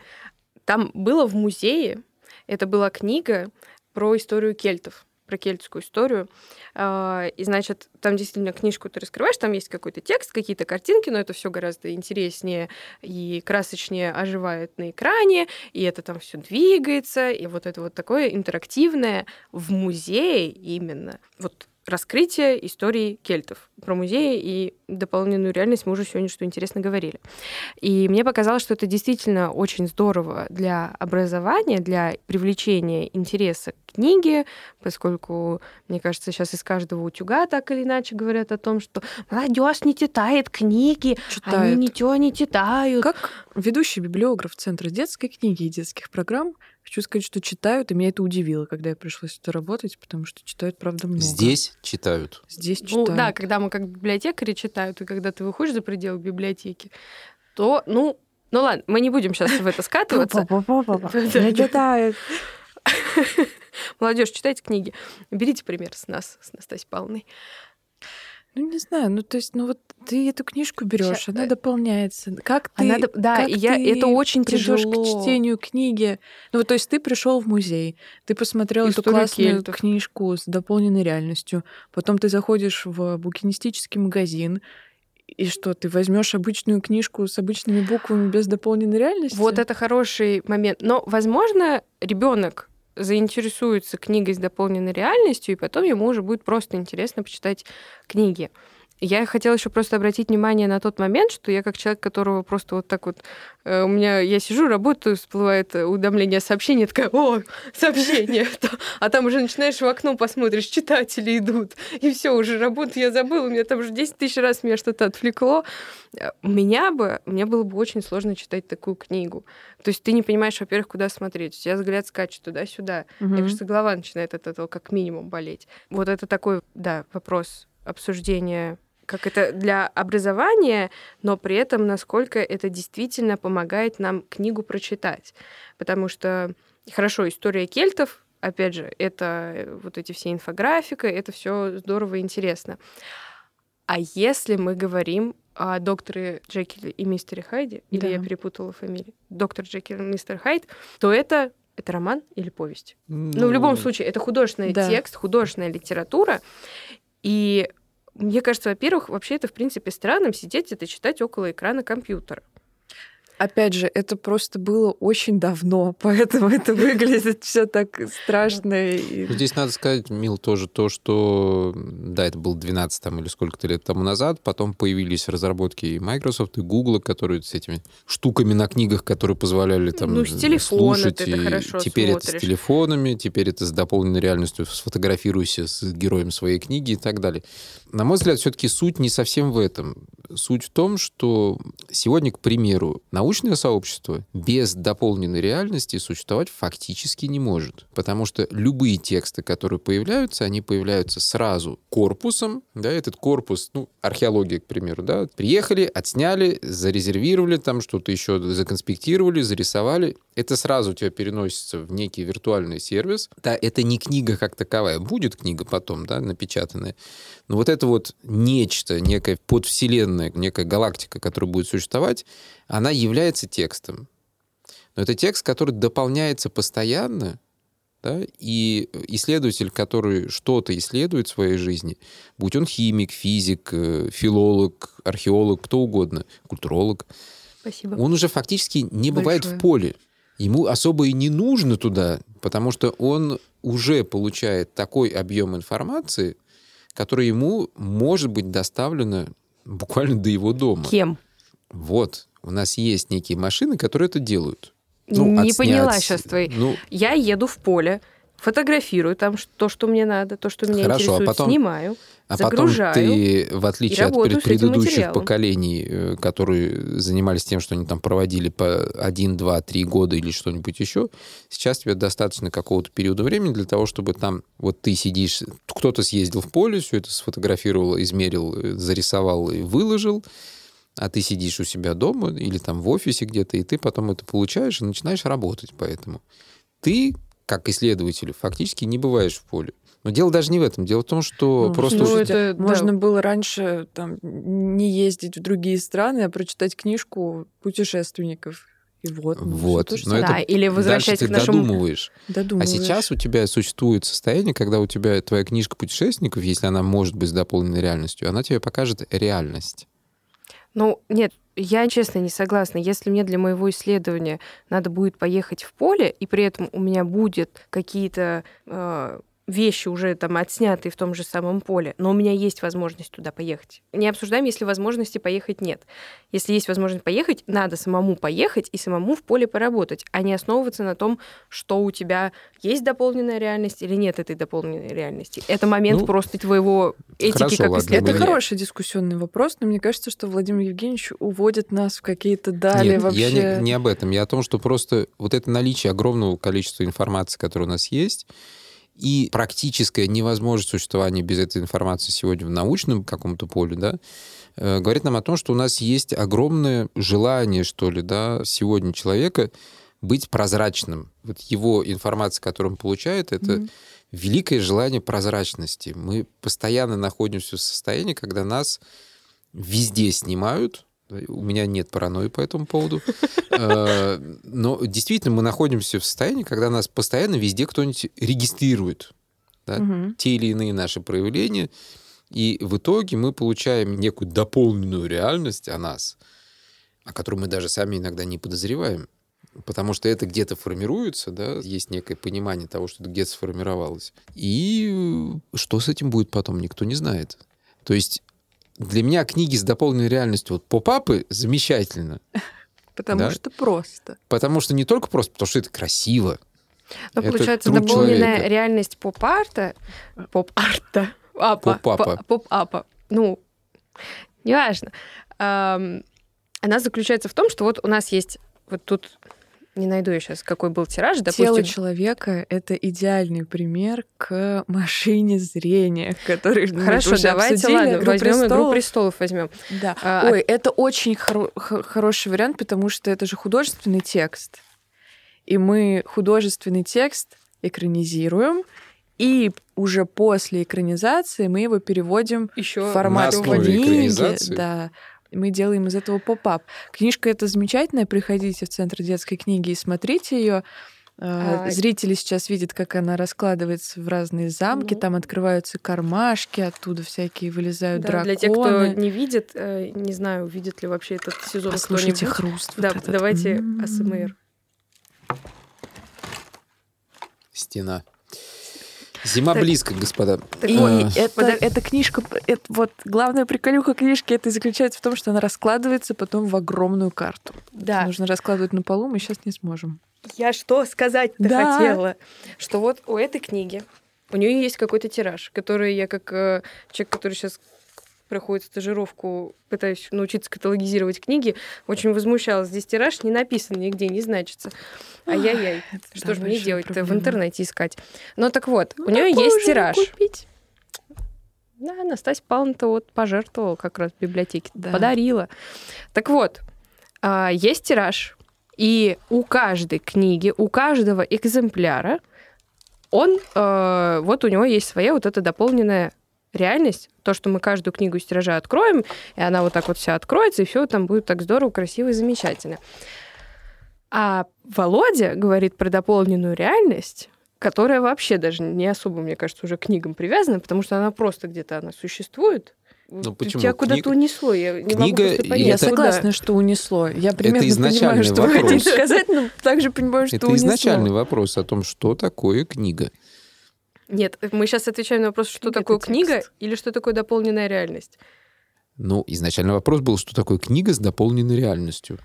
Speaker 1: Там было в музее, это была книга про историю кельтов про кельтскую историю. А, и, значит, там действительно книжку ты раскрываешь, там есть какой-то текст, какие-то картинки, но это все гораздо интереснее и красочнее оживает на экране, и это там все двигается, и вот это вот такое интерактивное в музее именно. Вот раскрытие истории кельтов. Про музеи и дополненную реальность мы уже сегодня что интересно говорили. И мне показалось, что это действительно очень здорово для образования, для привлечения интереса к книге, поскольку, мне кажется, сейчас из каждого утюга так или иначе говорят о том, что молодежь не читает книги, читает. они ничего не читают.
Speaker 3: Как ведущий библиограф Центра детской книги и детских программ Хочу сказать, что читают, и меня это удивило, когда я пришла сюда работать, потому что читают, правда, много.
Speaker 2: Здесь читают.
Speaker 3: Здесь читают.
Speaker 1: Ну, да, когда мы как библиотекари читают, и когда ты выходишь за пределы библиотеки, то, ну, ну ладно, мы не будем сейчас в это скатываться.
Speaker 3: Не читают.
Speaker 1: Молодежь, читайте книги. Берите пример с нас, с Настасьей Павловной.
Speaker 3: Ну, не знаю, ну, то есть, ну, вот ты эту книжку берешь,
Speaker 1: Ща-
Speaker 3: она
Speaker 1: э,
Speaker 3: дополняется. Как ты,
Speaker 1: Она да,
Speaker 3: как
Speaker 1: и я-
Speaker 3: ты
Speaker 1: это очень тяжело.
Speaker 3: к чтению книги? Ну, вот, то есть ты пришел в музей, ты посмотрел эту классную
Speaker 1: кельтов.
Speaker 3: книжку с дополненной реальностью, потом ты заходишь в букинистический магазин, и что, ты возьмешь обычную книжку с обычными буквами без дополненной реальности?
Speaker 1: Вот это хороший момент. Но, возможно, ребенок заинтересуется книгой с дополненной реальностью, и потом ему уже будет просто интересно почитать книги. Я хотела еще просто обратить внимание на тот момент, что я как человек, которого просто вот так вот... э, у меня... Я сижу, работаю, всплывает э, уведомление сообщения, такая, о, сообщение. А там уже начинаешь в окно посмотришь, читатели идут. И все, уже работу я забыла, у меня там уже 10 тысяч раз меня что-то отвлекло. Э, Меня бы... Мне было бы очень сложно читать такую книгу. То есть ты не понимаешь, во-первых, куда смотреть. У тебя взгляд скачет туда-сюда.
Speaker 3: Мгм.
Speaker 1: Мне кажется, голова начинает от этого как минимум болеть. Вот это такой, да, вопрос обсуждения как это для образования, но при этом насколько это действительно помогает нам книгу прочитать. Потому что, хорошо, история кельтов, опять же, это э, вот эти все инфографика, это все здорово и интересно. А если мы говорим о докторе Джекиле и мистере Хайде, или
Speaker 3: Да.
Speaker 1: я перепутала фамилию, доктор Джекил и мистер Хайд, то это, это роман или повесть? Ну, в любом случае, это художественный
Speaker 3: Да.
Speaker 1: текст, художественная литература. И мне кажется, во-первых, вообще это, в принципе, странным сидеть это читать около экрана компьютера.
Speaker 3: Опять же, это просто было очень давно, поэтому это выглядит все так страшно. и-
Speaker 2: Ну, Здесь надо сказать, Мил, тоже то, что, да, это было 12 там, или сколько-то лет тому назад, потом появились разработки и Microsoft, и Google, которые с этими штуками на книгах, которые позволяли там
Speaker 1: Ну, с телефона
Speaker 2: слушать.
Speaker 1: ты это
Speaker 2: и
Speaker 1: хорошо
Speaker 2: теперь это с
Speaker 1: смотришь.
Speaker 2: телефонами, теперь это с дополненной реальностью, сфотографируйся с героем своей книги и так далее. На мой взгляд, все-таки суть не совсем в этом. Суть в том, что сегодня, к примеру, научное сообщество без дополненной реальности существовать фактически не может. Потому что любые тексты, которые появляются, они появляются сразу корпусом. Да, этот корпус, ну, археология, к примеру, да, приехали, отсняли, зарезервировали, там что-то еще законспектировали, зарисовали. Это сразу у тебя переносится в некий виртуальный сервис. Да, это не книга как таковая. Будет книга потом, да, напечатанная. Но вот это вот нечто, некая подвселенная, некая галактика, которая будет существовать, она является текстом. Но это текст, который дополняется постоянно, да, и исследователь, который что-то исследует в своей жизни, будь он химик, физик, э, филолог, археолог, кто угодно, культуролог,
Speaker 1: Спасибо.
Speaker 2: он уже фактически не бывает
Speaker 1: Большое.
Speaker 2: в поле. Ему особо и не нужно туда, потому что он уже получает такой объем информации, который ему может быть доставлено буквально до его дома.
Speaker 1: Кем?
Speaker 2: Вот, у нас есть некие машины, которые это делают.
Speaker 1: не
Speaker 2: Ну, отснять,
Speaker 1: поняла сейчас твои.
Speaker 2: Ну,
Speaker 1: Я еду в поле, фотографирую там то, что мне надо, то, что меня
Speaker 2: Хорошо, а
Speaker 1: интересует,
Speaker 2: потом-
Speaker 1: снимаю.
Speaker 2: а
Speaker 1: загружаю
Speaker 2: потом ты, в отличие от пред- предыдущих поколений, э, которые занимались тем, что они там проводили по 1, 2, 3 года или что-нибудь еще, сейчас тебе достаточно какого-то периода времени для того, чтобы там вот ты сидишь, кто-то съездил в поле, все это сфотографировал, измерил, э, зарисовал и выложил, а ты сидишь у себя дома или там в офисе где-то, и ты потом это получаешь и начинаешь работать по этому. Ты, как исследователь, фактически не бываешь в поле. Но дело даже не в этом. Дело в том, что
Speaker 3: Ну,
Speaker 2: просто...
Speaker 1: Ну,
Speaker 3: слушайте,
Speaker 1: это- да.
Speaker 3: можно было раньше там не ездить в другие страны, а прочитать книжку путешественников. И вот. ну,
Speaker 2: Вот,
Speaker 3: то же
Speaker 2: но это
Speaker 1: Да, или
Speaker 2: Дальше
Speaker 1: возвращаясь
Speaker 2: ты
Speaker 1: к нашему...
Speaker 2: додумываешь. А
Speaker 3: Додумываешь.
Speaker 2: сейчас у тебя существует состояние, когда у тебя твоя книжка путешественников, если она может быть с дополненной реальностью, она тебе покажет реальность.
Speaker 1: Ну, нет, я честно не согласна. Если мне для моего исследования надо будет поехать в поле, и при этом у меня будет какие-то э, вещи уже там отснятые в том же самом поле, но у меня есть возможность туда поехать. Не обсуждаем, если возможности поехать нет. Если есть возможность поехать, надо самому поехать и самому в поле поработать, а не основываться на том, что у тебя есть дополненная реальность или нет этой дополненной реальности. Это момент
Speaker 2: Ну,
Speaker 1: просто твоего этики
Speaker 2: хорошо,
Speaker 1: как
Speaker 2: ладно,
Speaker 1: исследователя.
Speaker 3: Это хороший дискуссионный вопрос, но мне кажется, что Владимир Евгеньевич уводит нас в какие-то дали
Speaker 2: Нет,
Speaker 3: вообще.
Speaker 2: я не, не об этом. Я о том, что просто вот это наличие огромного количества информации, которое у нас есть, и практическая невозможность существования без этой информации сегодня в научном каком-то поле, да, э, говорит нам о том, что у нас есть огромное желание, что ли, да, сегодня человека быть прозрачным. Вот его информация, которую он получает, это
Speaker 3: Мгм.
Speaker 2: великое желание прозрачности. Мы постоянно находимся в состоянии, когда нас везде снимают. У меня нет паранойи по этому поводу. Э, Но действительно мы находимся в состоянии, когда нас постоянно везде кто-нибудь регистрирует. да,
Speaker 3: Мгм.
Speaker 2: те или иные наши проявления. И в итоге мы получаем некую дополненную реальность о нас, о которой мы даже сами иногда не подозреваем. Потому что это где-то формируется, да, есть некое понимание того, что это где-то сформировалось. И что с этим будет потом, никто не знает. То есть для меня книги с дополненной реальностью, вот поп-апы замечательно.
Speaker 3: Потому
Speaker 2: Да.
Speaker 3: что просто.
Speaker 2: Потому что не только просто, потому что это красиво.
Speaker 1: Но
Speaker 2: Это
Speaker 1: получается, дополненная
Speaker 2: человека.
Speaker 1: реальность поп-арта... Поп-арта. Апа.
Speaker 2: Поп-апа.
Speaker 1: По- Поп-апа. Ну, неважно. Ам, Она заключается в том, что вот у нас есть... Вот тут не найду я сейчас, какой был тираж,
Speaker 3: Тело
Speaker 1: допустим...
Speaker 3: человека — это идеальный пример к машине зрения, который мы
Speaker 1: Хорошо,
Speaker 3: уже
Speaker 1: давайте,
Speaker 3: обсудили.
Speaker 1: ладно,
Speaker 3: «Игру
Speaker 1: возьмем «Игру
Speaker 3: престолов».
Speaker 1: престолов» возьмем.
Speaker 3: Да.
Speaker 1: А,
Speaker 3: Ой, это очень хоро- хо- хороший вариант, потому что это же художественный текст. И мы художественный текст экранизируем, и уже после экранизации мы его переводим
Speaker 1: Еще
Speaker 3: в формат
Speaker 2: На основе
Speaker 3: книги.
Speaker 2: экранизации?
Speaker 3: Да. Мы делаем из этого поп-ап. Книжка эта замечательная. Приходите в Центр детской книги и смотрите ее.
Speaker 1: А,
Speaker 3: Зрители сейчас видят, как она раскладывается в разные замки.
Speaker 1: Ну.
Speaker 3: Там открываются кармашки, оттуда всякие вылезают
Speaker 1: Да,
Speaker 3: драконы.
Speaker 1: для тех, кто не видит, э, не знаю, видит ли вообще этот сезон
Speaker 3: Послушайте
Speaker 1: кто-нибудь.
Speaker 3: хруст.
Speaker 1: Да,
Speaker 3: вот этот.
Speaker 1: давайте
Speaker 3: М.
Speaker 1: АСМР.
Speaker 2: Стена. Зима
Speaker 1: Так.
Speaker 2: близко, господа.
Speaker 1: Так
Speaker 3: И
Speaker 1: вот,
Speaker 3: это, эта книжка, это, вот главная приколюха книжки, это заключается в том, что она раскладывается потом в огромную карту.
Speaker 1: Да,
Speaker 3: Нужно раскладывать на полу, мы сейчас не сможем.
Speaker 1: я что сказать-то
Speaker 3: Да.
Speaker 1: хотела? Что вот у этой книги, у нее есть какой-то тираж, который я как э, человек, который сейчас проходит стажировку, пытаюсь научиться каталогизировать книги, очень возмущалась. Здесь тираж не написан нигде, не значится. Ай-яй-яй. Что же мне делать-то? В интернете искать. Ну так вот,
Speaker 3: Ну,
Speaker 1: у нее есть тираж.
Speaker 3: купить.
Speaker 1: Да, Настасья Павловна-то вот пожертвовала как раз в библиотеке,
Speaker 3: Да.
Speaker 1: подарила. Так вот, а, есть тираж, и у каждой книги, у каждого экземпляра, он, э, вот у него есть своя вот эта дополненная реальность, то, что мы каждую книгу из тиража откроем, и она вот так вот вся откроется, и все там будет так здорово, красиво и замечательно. А Володя говорит про дополненную реальность, которая вообще даже не особо, мне кажется, уже к книгам привязана, потому что она просто где-то она существует.
Speaker 2: Ну, почему?
Speaker 1: Тебя куда-то
Speaker 2: Книга-
Speaker 1: унесло, я не могу
Speaker 2: Книга
Speaker 1: просто
Speaker 2: и
Speaker 1: понять,
Speaker 3: Я
Speaker 2: это-
Speaker 3: согласна, что унесло. Я примерно
Speaker 2: изначальный
Speaker 3: понимаю, что вы
Speaker 2: вопрос.
Speaker 3: хотите сказать, но также понимаю, что
Speaker 2: Это
Speaker 3: унесло.
Speaker 2: изначальный вопрос о том, что такое книга.
Speaker 1: Нет, мы сейчас отвечаем на вопрос, что
Speaker 3: Книга —
Speaker 1: такое книга
Speaker 3: текст.
Speaker 1: или что такое дополненная реальность.
Speaker 2: Ну, изначальный вопрос был, что такое книга с дополненной реальностью.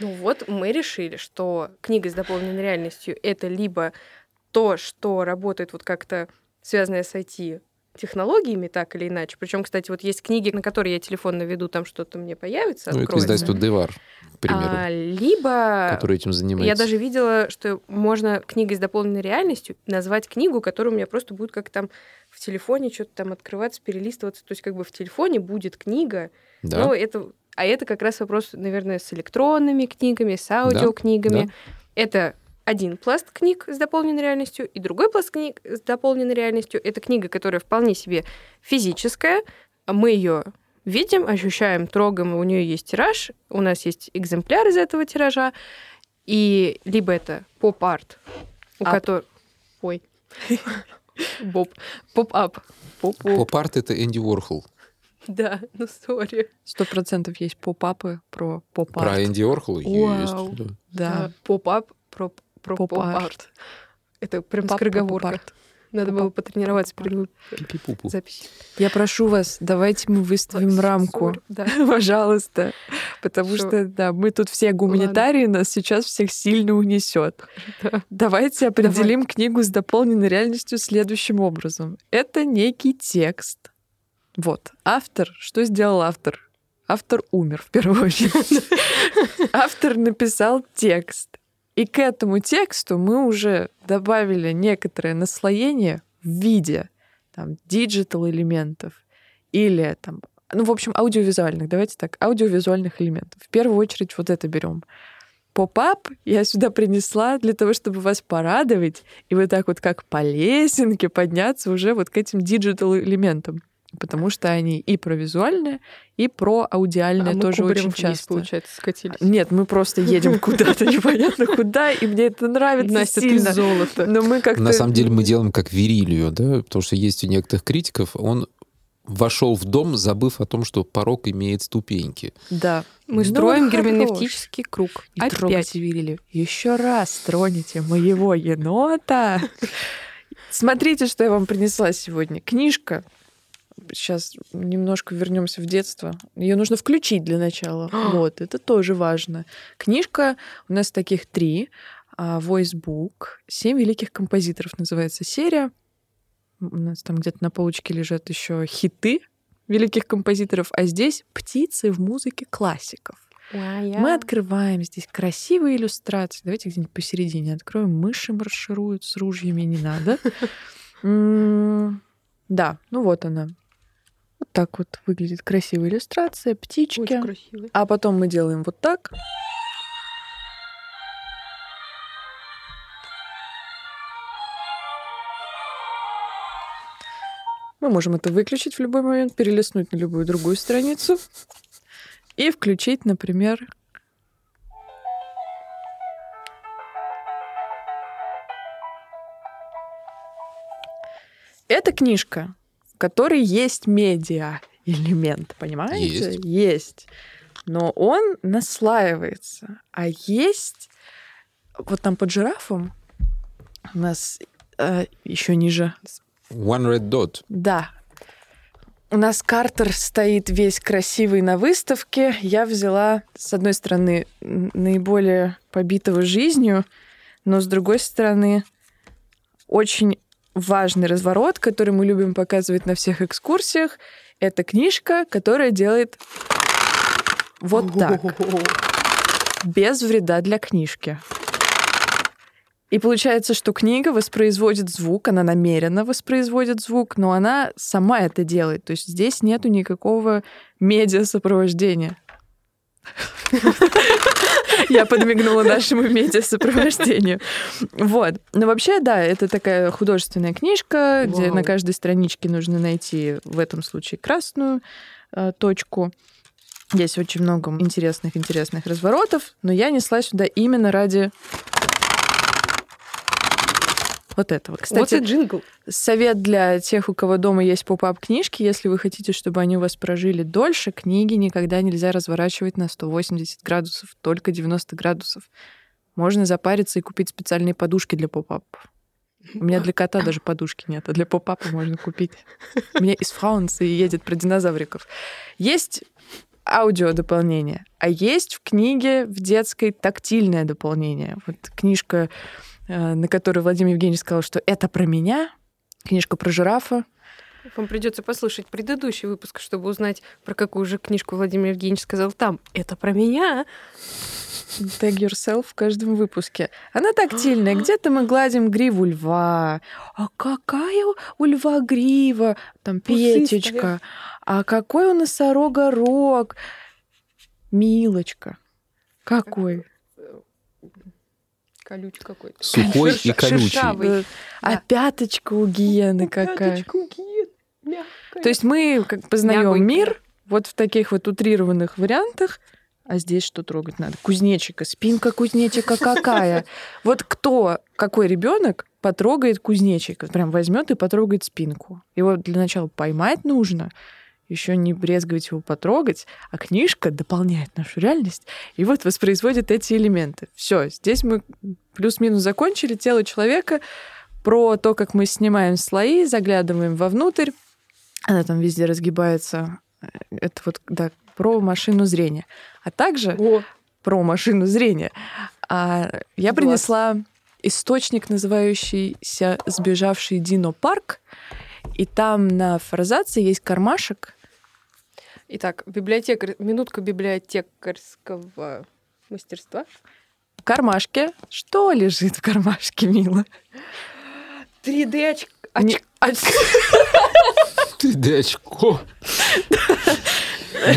Speaker 1: Ну вот мы решили, что книга с дополненной реальностью это либо то, что работает вот как-то связанное с IT технологиями, так или иначе. Причем, кстати, вот есть книги, на которые я телефон наведу, там что-то мне появится,
Speaker 2: Ну, это издательство Девар, к примеру,
Speaker 1: А, либо
Speaker 2: которое этим занимается.
Speaker 1: я даже видела, что можно книгой с дополненной реальностью назвать книгу, которая у меня просто будет как там в телефоне что-то там открываться, перелистываться. То есть как бы в телефоне будет книга.
Speaker 2: Да.
Speaker 1: Ну, это, а это как раз вопрос, наверное, с электронными книгами, с аудиокнигами.
Speaker 2: да.
Speaker 1: Это один пласт книг с дополненной реальностью, и другой пласт книг с дополненной реальностью. Это книга, которая вполне себе физическая. Мы ее видим, ощущаем, трогаем, у нее есть тираж, у нас есть экземпляр из этого тиража, и либо это поп-арт, у которого... Ой. Боб. Pop-up.
Speaker 2: Поп-арт — это Энди Уорхол.
Speaker 1: Да, ну sorry.
Speaker 3: Сто процентов есть pop-up ы про поп
Speaker 2: Про Энди Уорхола
Speaker 1: Вау.
Speaker 2: есть. да.
Speaker 3: Да.
Speaker 1: Pop-up про, про
Speaker 3: Поп-арт.
Speaker 1: Это прям скороговорка. Надо было потренироваться перед записью.
Speaker 3: Я прошу вас, давайте мы выставим рамку. Пожалуйста. Потому что, да, мы тут все гуманитарии, нас сейчас всех сильно унесет.
Speaker 1: Да.
Speaker 3: Давайте определим книгу с дополненной реальностью следующим образом. Это некий текст. Вот. Автор. Что сделал автор? Автор умер в первую очередь. Автор написал текст. И к этому тексту мы уже добавили некоторое наслоение в виде там, digital элементов или там, ну, в общем, аудиовизуальных, давайте так, аудиовизуальных элементов. В первую очередь вот это берем. pop-up я сюда принесла для того, чтобы вас порадовать и вот так вот как по лесенке подняться уже вот к этим digital -элементам. Потому что они и про визуальное, и про аудиальное
Speaker 1: а
Speaker 3: тоже очень
Speaker 1: вниз,
Speaker 3: часто.
Speaker 1: получается, скатились.
Speaker 3: Нет, мы просто едем куда-то непонятно куда, и мне это нравится
Speaker 1: Настя, ты
Speaker 3: сильно.
Speaker 1: золото.
Speaker 3: Но мы как-то...
Speaker 2: На самом деле мы делаем как Верилию, да, потому что есть у некоторых критиков, он вошел в дом, забыв о том, что порог имеет ступеньки.
Speaker 3: Да.
Speaker 1: Мы
Speaker 3: Ну,
Speaker 1: строим
Speaker 3: хорош.
Speaker 1: герменевтический круг.
Speaker 3: И
Speaker 1: Опять.
Speaker 3: трогайте Вилли. Еще раз троните моего енота. Смотрите, что я вам принесла сегодня. Книжка. Сейчас немножко вернемся в детство. Ее нужно включить для начала. вот, это тоже важно. Книжка у нас таких три. А, Voice Book. Семь великих композиторов называется серия. У нас там где-то на полочке лежат еще хиты великих композиторов, а здесь птицы в музыке классиков. Мы открываем здесь красивые иллюстрации. Давайте где-нибудь посередине откроем. Мыши маршируют с ружьями, не надо. Да, ну вот она. Так вот выглядит красивая иллюстрация, птички.
Speaker 1: Очень красивый.
Speaker 3: А потом мы делаем вот так. Мы можем это выключить в любой момент, перелистнуть на любую другую страницу и включить, например, Это книжка, в которой есть медиа элемент, понимаете?
Speaker 2: Есть.
Speaker 3: Есть. Но он наслаивается. А есть вот там под жирафом у нас еще ниже
Speaker 2: One Red Dot.
Speaker 3: да. У нас Картер стоит весь красивый на выставке. Я взяла, с одной стороны, наиболее побитого жизнью, но с другой стороны, очень важный разворот, который мы любим показывать на всех экскурсиях. Это книжка, которая делает вот так, без вреда для книжки. И получается, что книга воспроизводит звук, она намеренно воспроизводит звук, но она сама это делает. То есть здесь нету никакого медиасопровождения. Я подмигнула нашему медиасопровождению. Вот. Но вообще, да, это такая художественная книжка, где
Speaker 1: Вау.
Speaker 3: на каждой страничке нужно найти в этом случае красную э, точку. Здесь очень много интересных-интересных разворотов, но я несла сюда именно ради вот.
Speaker 1: Вот
Speaker 3: Кстати,
Speaker 1: и джингл.
Speaker 3: Совет для тех, у кого дома есть поп-ап книжки, если вы хотите, чтобы они у вас прожили дольше, книги никогда нельзя разворачивать на 180 градусов, только 90 градусов. Можно запариться и купить специальные подушки для поп-апов. У меня для кота даже подушки нет, а для поп-апа можно купить. У меня из Франции едет про динозавриков. Есть аудио дополнение, а есть в книге в детской тактильное дополнение. Вот книжка, на которой Владимир Евгеньевич сказал, что это про меня, книжка про жирафа.
Speaker 1: Вам придется послушать предыдущий выпуск, чтобы узнать, про какую же книжку Владимир Евгеньевич сказал там. Это про меня.
Speaker 3: Tag yourself в каждом выпуске. Она тактильная. Где-то мы гладим гриву льва. А какая у льва грива? Там. Петечка. А какой у носорога рог? Милочка. Какой?
Speaker 1: Колючий какой-то.
Speaker 2: Сухой
Speaker 1: Шерша-
Speaker 2: и колючий.
Speaker 1: шершавый.
Speaker 3: Э, А
Speaker 1: Да.
Speaker 3: пяточка у гиены какая?
Speaker 1: Пяточка у гиен, мягкая.
Speaker 3: То есть мы как познаем
Speaker 1: Мягонькая.
Speaker 3: мир вот в таких вот утрированных вариантах, а здесь что трогать надо? Кузнечика, спинка кузнечика какая? Вот кто, какой ребенок потрогает кузнечика, прям возьмет и потрогает спинку. Его для начала поймать нужно, еще не брезговать его потрогать, а книжка дополняет нашу реальность и вот воспроизводит эти элементы. Все, здесь мы плюс-минус закончили тело человека про то, как мы снимаем слои, заглядываем вовнутрь, она там везде разгибается. Это вот, да, про машину зрения. А также
Speaker 1: О,
Speaker 3: про машину зрения. А я
Speaker 1: Глаз.
Speaker 3: принесла источник, называющийся «Сбежавший Дино Парк». И там на фразации есть кармашек.
Speaker 1: Итак, библиотекарь, минутка библиотекарского мастерства.
Speaker 3: В кармашке. Что лежит в кармашке, мила?
Speaker 1: 3D очк...
Speaker 3: Не-
Speaker 1: очк- оч-
Speaker 2: Ты да очко.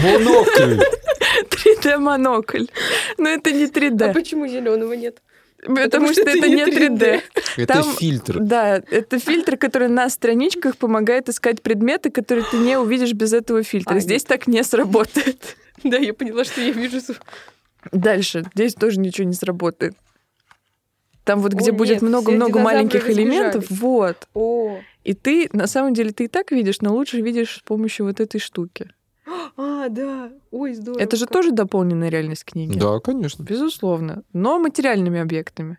Speaker 2: Монокль.
Speaker 3: 3D-монокль. Но это не 3D.
Speaker 1: А почему зеленого нет?
Speaker 3: Потому, что, это не 3D.
Speaker 2: Это
Speaker 3: Там-
Speaker 2: фильтр.
Speaker 3: Да, это фильтр, который на страничках помогает искать предметы, которые ты не увидишь без этого фильтра.
Speaker 1: А,
Speaker 3: Здесь так не сработает.
Speaker 1: Да, я поняла, что я вижу.
Speaker 3: Дальше. Здесь тоже ничего не сработает. Там вот,
Speaker 1: О,
Speaker 3: где будет
Speaker 1: нет, все
Speaker 3: много-много маленьких элементов, вот.
Speaker 1: О,
Speaker 3: И ты, на самом деле, ты и так видишь, но лучше видишь с помощью вот этой штуки.
Speaker 1: А, да. Ой, здорово.
Speaker 3: Это же
Speaker 1: как.
Speaker 3: тоже дополненная реальность книги.
Speaker 2: Да, конечно.
Speaker 3: Безусловно. Но материальными объектами.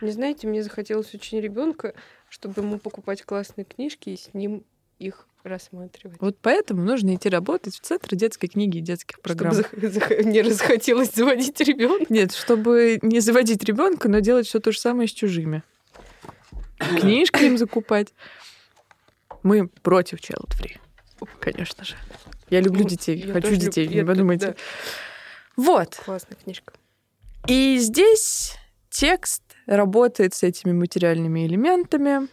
Speaker 1: Не знаете, мне захотелось очень ребенка, чтобы ему покупать классные книжки и с ним их рассматривать.
Speaker 3: Вот поэтому нужно идти работать в Центр детской книги и детских программ.
Speaker 1: Чтобы зах- зах- не расхотелось заводить ребенка.
Speaker 3: Нет, чтобы не заводить ребенка, но делать все то же самое с чужими. Книжки им закупать. Мы против child free. Конечно же. Я люблю
Speaker 1: Ну,
Speaker 3: детей,
Speaker 1: я
Speaker 3: хочу детей,
Speaker 1: люблю.
Speaker 3: не подумайте.
Speaker 1: да,
Speaker 3: Вот.
Speaker 1: Классная книжка.
Speaker 3: И здесь текст работает с этими материальными элементами,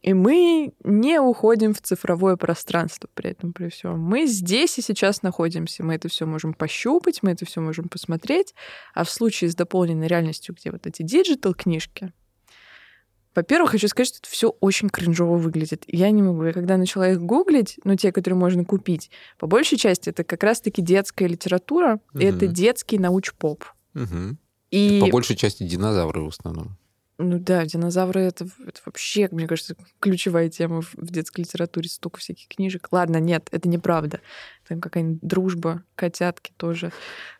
Speaker 3: и мы не уходим в цифровое пространство при этом, при всем. Мы здесь и сейчас находимся. Мы это все можем пощупать, мы это все можем посмотреть. А в случае с дополненной реальностью, где вот эти digital книжки, во-первых, хочу сказать, что это все очень кринжово выглядит. Я не могу. Я когда начала их гуглить, ну, те, которые можно купить, по большей части это как раз-таки детская литература, и это детский науч-поп.
Speaker 2: Мгм.
Speaker 3: И
Speaker 2: По большей части динозавры в основном.
Speaker 3: ну да, динозавры это, это вообще, мне кажется, ключевая тема в, в детской литературе. Столько всяких книжек. Ладно, нет, это неправда. Там какая-нибудь дружба, котятки тоже.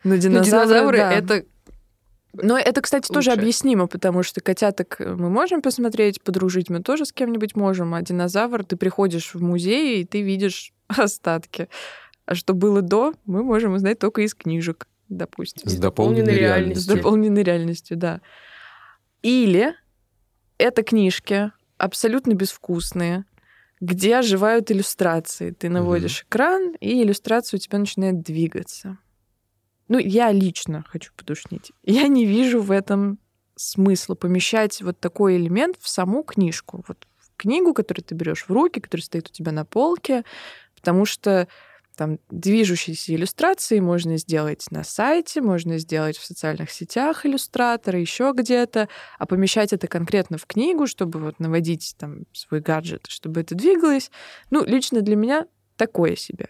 Speaker 3: Но
Speaker 1: Но
Speaker 3: динозавры,
Speaker 1: динозавры
Speaker 3: да.
Speaker 1: это
Speaker 3: Но это, кстати, тоже
Speaker 1: лучше.
Speaker 3: объяснимо, потому что котяток мы можем посмотреть, подружить мы тоже с кем-нибудь можем, а динозавр, ты приходишь в музей, и ты видишь остатки. А что было до, мы можем узнать только из книжек, допустим.
Speaker 2: С дополненной
Speaker 1: дополненной
Speaker 3: С
Speaker 2: реальностью.
Speaker 3: дополненной реальностью, да. Или это книжки абсолютно безвкусные, где оживают иллюстрации. Ты наводишь экран, и иллюстрация у тебя начинает двигаться. Ну, я лично хочу подушнить. Я не вижу в этом смысла помещать вот такой элемент в саму книжку. Вот в книгу, которую ты берешь в руки, которая стоит у тебя на полке, потому что там движущиеся иллюстрации можно сделать на сайте, можно сделать в социальных сетях иллюстраторы, еще где-то, а помещать это конкретно в книгу, чтобы вот наводить там свой гаджет, чтобы это двигалось, ну, лично для меня такое себе.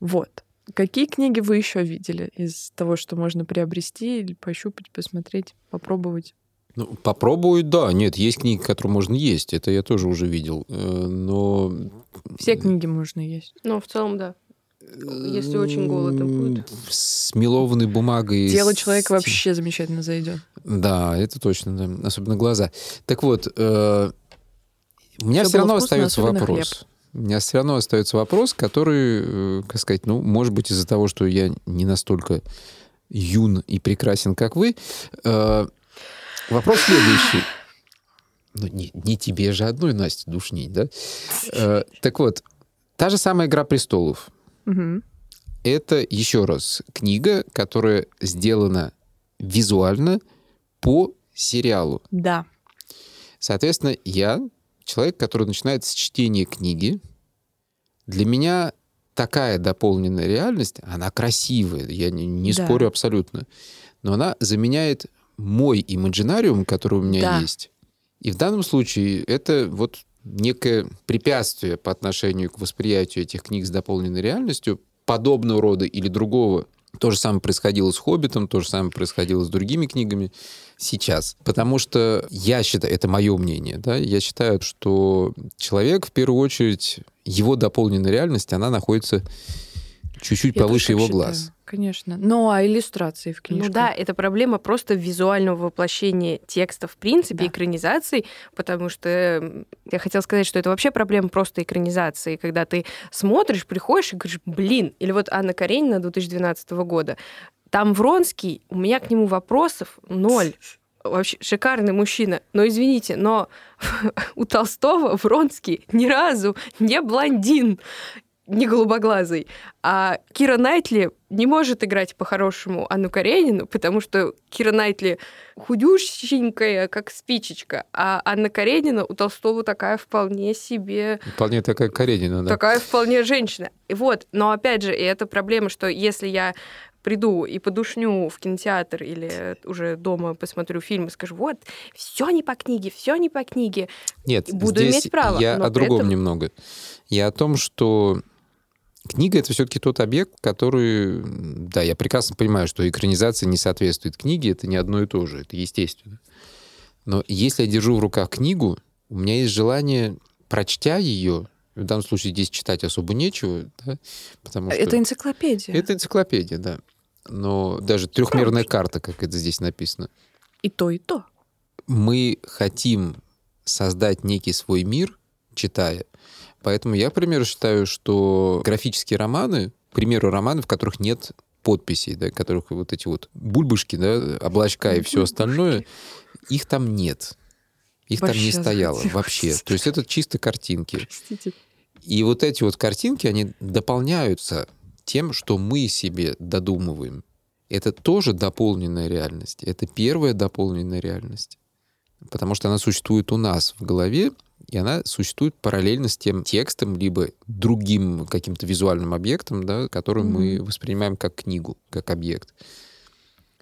Speaker 3: Вот. Какие книги вы еще видели из того, что можно приобрести или пощупать, посмотреть, попробовать?
Speaker 2: Ну, попробую, да. Нет, есть книги, которые можно есть. Это я тоже уже видел. Э, Но...
Speaker 3: Все книги можно есть.
Speaker 1: Ну, в целом, да. Если очень голодно будет.
Speaker 2: С мелованной бумагой.
Speaker 3: Тело человека вообще замечательно зайдет.
Speaker 2: Да, это точно, да. Особенно глаза. Так вот, э, у меня все
Speaker 3: было
Speaker 2: равно
Speaker 3: вкусно,
Speaker 2: остается вопрос. У меня все равно остается вопрос, который, э, как сказать, ну, может быть, из-за того, что я не настолько юн и прекрасен, как вы. э, Вопрос следующий. Ну, не, не тебе же одной, Настя, душнить, да? Э, Так вот, та же самая «Игра престолов». Это, еще раз, книга, которая сделана визуально по сериалу.
Speaker 3: Да.
Speaker 2: Соответственно, я человек, который начинает с чтения книги. Для меня такая дополненная реальность, она красивая, я не, не
Speaker 3: Да.
Speaker 2: спорю абсолютно, но она заменяет мой имаджинариум, который у меня
Speaker 3: Да.
Speaker 2: есть. И в данном случае это вот некое препятствие по отношению к восприятию этих книг с дополненной реальностью подобного рода или другого. То же самое происходило с «Хоббитом», то же самое происходило с другими книгами сейчас. Потому что я считаю, это мое мнение, да, я считаю, что человек, в первую очередь, его дополненная реальность, она находится чуть-чуть
Speaker 3: Я
Speaker 2: повыше его
Speaker 3: считаю,
Speaker 2: глаз.
Speaker 3: Конечно. Ну, а иллюстрации в книжках?
Speaker 1: Ну да, это проблема просто визуального воплощения текста в принципе,
Speaker 3: Да.
Speaker 1: экранизаций, потому что я хотела сказать, что это вообще проблема просто экранизации, когда ты смотришь, приходишь и говоришь, блин, или вот Анна Каренина 2012 года, там Вронский, у меня к нему вопросов ноль. Вообще шикарный мужчина. Но извините, но у Толстого Вронский ни разу не блондин, не голубоглазый. А Кира Найтли не может играть по-хорошему Анну Каренину, потому что Кира Найтли худющенькая, как спичечка, а Анна Каренина у Толстого такая вполне себе...
Speaker 2: Вполне такая Каренина, да.
Speaker 1: Такая вполне женщина. И вот, но опять же, и это проблема, что если я приду и подушню в кинотеатр или уже дома посмотрю фильм и скажу, вот, все не по книге, все не по книге.
Speaker 2: Нет,
Speaker 1: буду
Speaker 2: здесь
Speaker 1: иметь право.
Speaker 2: я о другом
Speaker 1: этом...
Speaker 2: немного. Я о том, что Книга — это все-таки тот объект, который... Да, я прекрасно понимаю, что экранизация не соответствует книге, это не одно и то же, это естественно. Но если я держу в руках книгу, у меня есть желание, прочтя ее, в данном случае здесь читать особо нечего, да, потому что...
Speaker 3: Это энциклопедия.
Speaker 2: Это энциклопедия, да. Но даже трехмерная карта, как это здесь написано.
Speaker 3: И то, и то.
Speaker 2: Мы хотим создать некий свой мир, читая, Поэтому я, к примеру, считаю, что графические романы, к примеру, романы, в которых нет подписей, да, которых вот эти вот бульбышки, да, облачка и все остальное, их там нет. Их вообще там не стояло вообще. То есть это чисто картинки. Простите. И вот эти вот картинки, они дополняются тем, что мы себе додумываем. Это тоже дополненная реальность. Это первая дополненная реальность. Потому что она существует у нас в голове, и она существует параллельно с тем текстом, либо другим каким-то визуальным объектом, да, который mm-hmm. мы воспринимаем как книгу, как объект.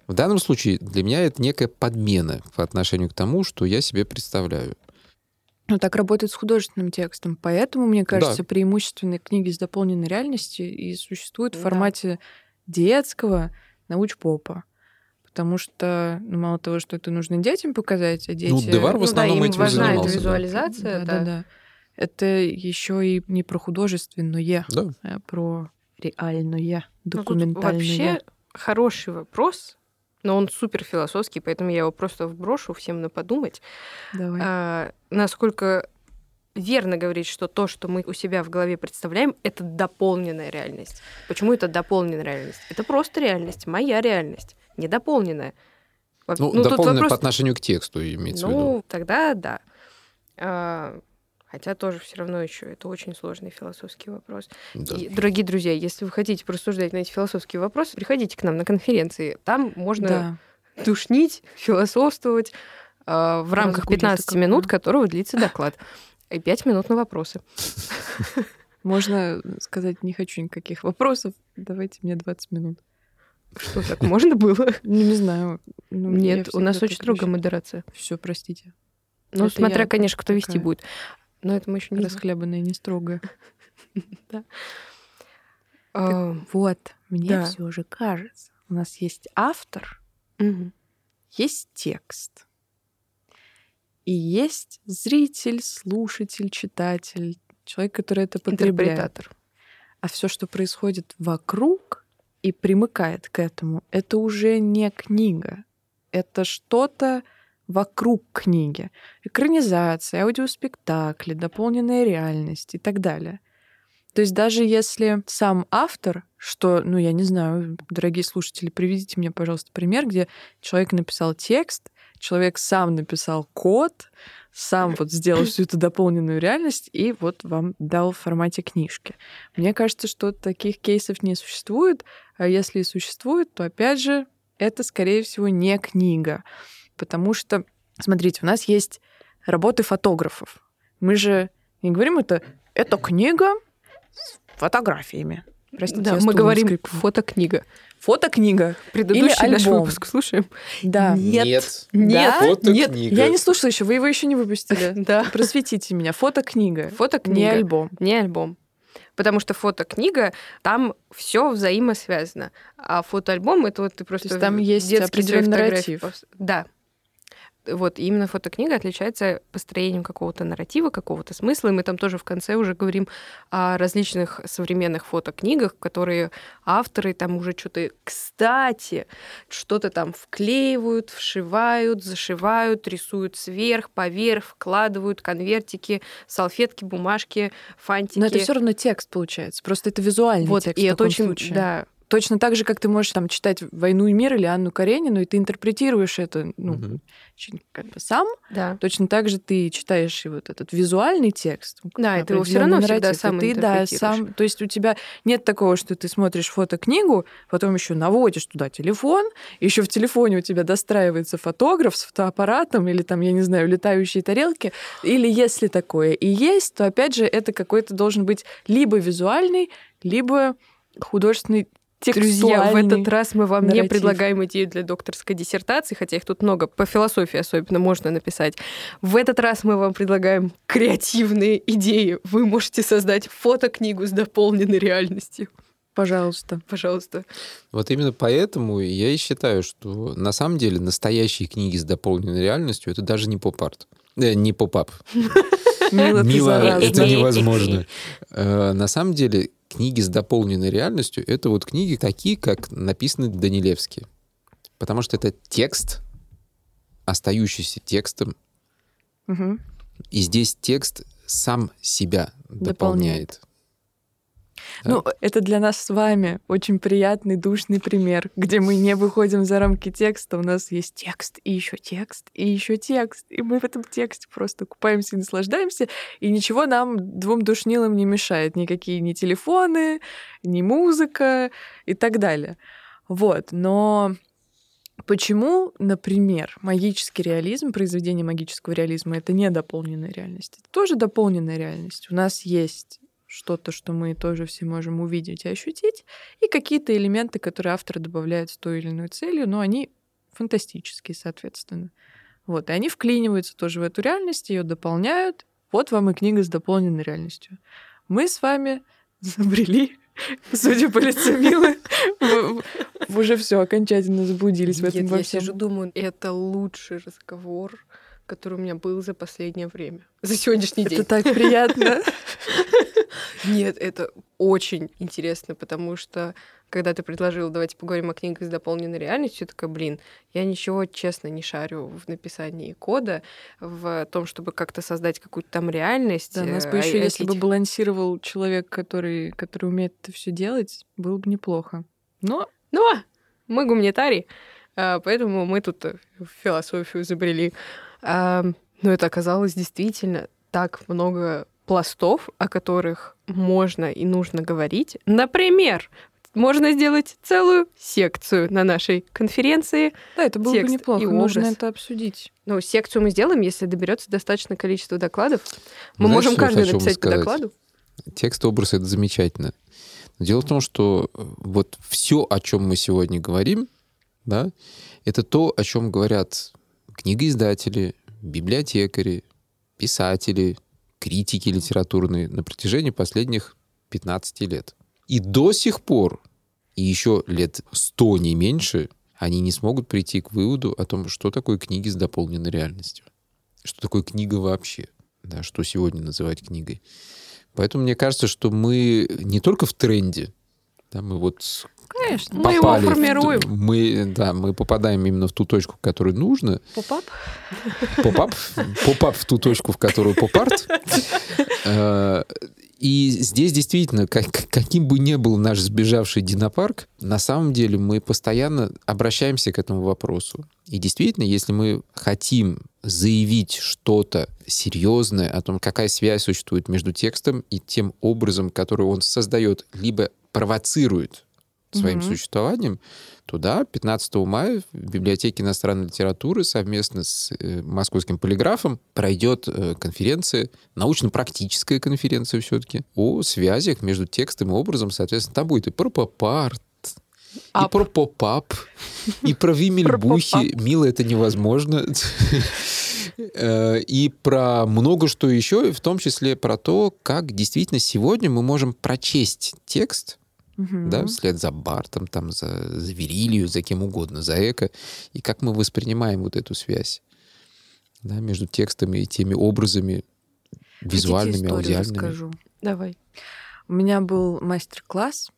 Speaker 2: В данном случае для меня это некая подмена по отношению к тому, что я себе представляю.
Speaker 3: Ну, так работает с художественным текстом. Поэтому, мне кажется, да. преимущественные книги с дополненной реальностью и существуют в формате детского научпопа потому что ну, мало того, что это нужно детям показать, а дети...
Speaker 2: Ну, Девар в основном
Speaker 1: ну, да, им
Speaker 2: этим
Speaker 1: важна
Speaker 2: занимался,
Speaker 1: эта визуализация. Да, да, да. да.
Speaker 3: Это еще и не про художественное,
Speaker 2: да.
Speaker 3: а про реальное, документальное.
Speaker 1: Ну, вообще хороший вопрос, но он супер философский, поэтому я его просто вброшу всем на подумать.
Speaker 3: Давай.
Speaker 1: А, насколько верно говорить, что то, что мы у себя в голове представляем, это дополненная реальность. Почему это дополненная реальность? Это просто реальность, моя реальность недополненная.
Speaker 2: Ну, ну дополненная вопрос... по отношению к тексту, имеется
Speaker 1: ну,
Speaker 2: в виду.
Speaker 1: Ну, тогда да. А, хотя тоже все равно еще это очень сложный философский вопрос. Да. И, дорогие друзья, если вы хотите просуждать на эти философские вопросы, приходите к нам на конференции. Там можно да. душнить, философствовать а, в рамках Разгулить 15 такого. минут, которого длится доклад. И 5 минут на вопросы.
Speaker 3: Можно сказать, не хочу никаких вопросов, давайте мне 20 минут.
Speaker 1: Что, так можно было?
Speaker 3: Ну, не знаю.
Speaker 1: Ну, Нет, у нас очень строгая модерация.
Speaker 3: Все, простите.
Speaker 1: Ну, смотря, конечно, кто вести будет. Но это мы еще не
Speaker 3: Расхлябанная, не строгая.
Speaker 1: Да.
Speaker 3: А, вот, мне все же кажется, у нас есть автор, есть текст, и есть зритель, слушатель, читатель, человек, который это потребляет. А все, что происходит вокруг, и примыкает к этому, это уже не книга. Это что-то вокруг книги. Экранизация, аудиоспектакли, дополненная реальность и так далее. То есть даже если сам автор, что, ну, я не знаю, дорогие слушатели, приведите мне, пожалуйста, пример, где человек написал текст, человек сам написал код, сам вот сделал всю эту дополненную реальность и вот вам дал в формате книжки. Мне кажется, что таких кейсов не существует, а если и существует, то опять же это, скорее всего, не книга, потому что, смотрите, у нас есть работы фотографов. Мы же не говорим это, это книга с фотографиями.
Speaker 1: Простите, да, мы говорим скрипну. фотокнига.
Speaker 3: Фотокнига.
Speaker 1: Предыдущий Или наш альбом. выпуск слушаем.
Speaker 3: Да.
Speaker 2: Нет.
Speaker 3: Нет.
Speaker 2: Да? Фотокнига.
Speaker 3: Нет. Я не слушала еще, вы его еще не выпустили.
Speaker 1: Да.
Speaker 3: Просветите меня. Фотокнига.
Speaker 1: Фотокнига.
Speaker 3: Не альбом.
Speaker 1: Не альбом. Потому что фотокнига, там все взаимосвязано. А фотоальбом это вот ты просто...
Speaker 3: То есть там есть определенный нарратив.
Speaker 1: Да, вот именно фотокнига отличается построением какого-то нарратива, какого-то смысла. И мы там тоже в конце уже говорим о различных современных фотокнигах, которые авторы там уже что-то, кстати, что-то там вклеивают, вшивают, зашивают, рисуют сверх, поверх, вкладывают конвертики, салфетки, бумажки, фантики.
Speaker 3: Но это все равно текст получается. Просто это визуальный
Speaker 1: вот,
Speaker 3: текст.
Speaker 1: И
Speaker 3: это
Speaker 1: очень,
Speaker 3: случае.
Speaker 1: да,
Speaker 3: точно так же, как ты можешь там читать «Войну и мир» или Анну Каренину, и ты интерпретируешь это ну, очень как бы сам,
Speaker 1: Да.
Speaker 3: точно так же ты читаешь и вот этот визуальный текст.
Speaker 1: Да, и ты его всё равно всегда
Speaker 3: нарратив, и
Speaker 1: сам
Speaker 3: ты, да, сам, то есть у тебя нет такого, что ты смотришь фотокнигу, потом еще наводишь туда телефон, еще в телефоне у тебя достраивается фотограф с фотоаппаратом или там, я не знаю, летающие тарелки, или если такое и есть, то опять же это какой-то должен быть либо визуальный, либо художественный
Speaker 1: Друзья, в этот раз мы вам не
Speaker 3: нарратив.
Speaker 1: предлагаем идею для докторской диссертации, хотя их тут много, по философии особенно можно написать. В этот раз мы вам предлагаем креативные идеи. Вы можете создать фотокнигу с дополненной реальностью.
Speaker 3: Пожалуйста.
Speaker 1: Пожалуйста.
Speaker 2: Вот именно поэтому я и считаю, что на самом деле настоящие книги с дополненной реальностью это даже не поп-арт. Э, не pop-up.
Speaker 3: Мило,
Speaker 2: это невозможно. Э, На самом деле, книги с дополненной реальностью — это вот книги такие, как написаны Данилевски. Потому что это текст, остающийся текстом,
Speaker 3: Мгм.
Speaker 2: и здесь текст сам себя
Speaker 3: Дополняет.
Speaker 2: дополняет. Да.
Speaker 3: Ну, это для нас с вами очень приятный, душный пример, где мы не выходим за рамки текста, у нас есть текст, и еще текст, и еще текст, и мы в этом тексте просто купаемся и наслаждаемся, и ничего нам, двум душнилам, не мешает, никакие ни телефоны, ни музыка и так далее. Вот, но почему, например, магический реализм, произведение магического реализма, это не дополненная реальность, это тоже дополненная реальность. У нас есть что-то, что мы тоже все можем увидеть и ощутить, и какие-то элементы, которые автор добавляет с той или иной целью, но они фантастические, соответственно. Вот, и они вклиниваются тоже в эту реальность, ее дополняют. Вот вам и книга с дополненной реальностью. Мы с вами забрели, судя по лицу Милы, уже все окончательно заблудились в этом
Speaker 1: Нет,
Speaker 3: во
Speaker 1: я сижу, думаю, это лучший разговор, который у меня был за последнее время. За сегодняшний
Speaker 3: Это
Speaker 1: день.
Speaker 3: так приятно.
Speaker 1: Нет, это очень интересно, потому что когда ты предложил, давайте поговорим о книгах с дополненной реальностью, я такая, блин, я ничего, честно, не шарю в написании кода, в том, чтобы как-то создать какую-то там реальность.
Speaker 3: Да, нас
Speaker 1: э,
Speaker 3: бы
Speaker 1: а-
Speaker 3: еще, если бы
Speaker 1: этих-
Speaker 3: балансировал человек, который, который умеет это все делать, было бы неплохо. Но
Speaker 1: Но мы гуманитарии, а, поэтому мы тут э, философию изобрели. Но это оказалось действительно так много пластов, о которых можно и нужно говорить. Например, можно сделать целую секцию на нашей конференции.
Speaker 3: да, это было бы
Speaker 1: Текст
Speaker 3: неплохо.
Speaker 1: и
Speaker 3: Нужно это обсудить.
Speaker 1: Ну, секцию мы сделаем, если доберется достаточное количество докладов. Мы
Speaker 2: Знаешь,
Speaker 1: можем каждый написать по
Speaker 2: сказать?
Speaker 1: докладу.
Speaker 2: Текст образ это замечательно. Но дело в том, что э, вот все, о чем мы сегодня говорим, да, это то, о чем говорят книгоиздатели, библиотекари, писатели, критики литературные на протяжении последних 15 лет. И до сих пор, и еще лет 100 не меньше, они не смогут прийти к выводу о том, что такое книги с дополненной реальностью. Что такое книга вообще. Да, что сегодня называть книгой. Поэтому мне кажется, что мы не только в тренде, да, мы вот
Speaker 3: Конечно.
Speaker 1: Мы его
Speaker 2: попали в-
Speaker 1: формируем.
Speaker 2: мы, да, мы попадаем именно в ту точку, в которую нужно.
Speaker 1: Pop-up?
Speaker 2: Pop-up, pop-up в ту точку, в которую поп-арт. Э, И здесь действительно, как- каким бы ни был наш сбежавший динопарк, на самом деле мы постоянно обращаемся к этому вопросу. И действительно, если мы хотим заявить что-то серьезное о том, какая связь существует между текстом и тем образом, который он создает, либо провоцирует своим
Speaker 3: Мгм.
Speaker 2: существованием, то да, 15 мая в библиотеке иностранной литературы совместно с э, московским полиграфом пройдет э, конференция, научно-практическая конференция все-таки, о связях между текстом и образом. Соответственно, там будет и про поп-арт, и про поп-ап, и про вимельбухи. Мило, это невозможно. Э, И про много что еще, в том числе про то, как действительно сегодня мы можем прочесть текст,
Speaker 3: Мгм.
Speaker 2: да, вслед за Бартом, там, за, за Верилью, за кем угодно, за Эко, и как мы воспринимаем вот эту связь да, между текстами и теми образами визуальными, аудиальными.
Speaker 3: расскажу?
Speaker 1: Давай.
Speaker 3: У меня был мастер-класс,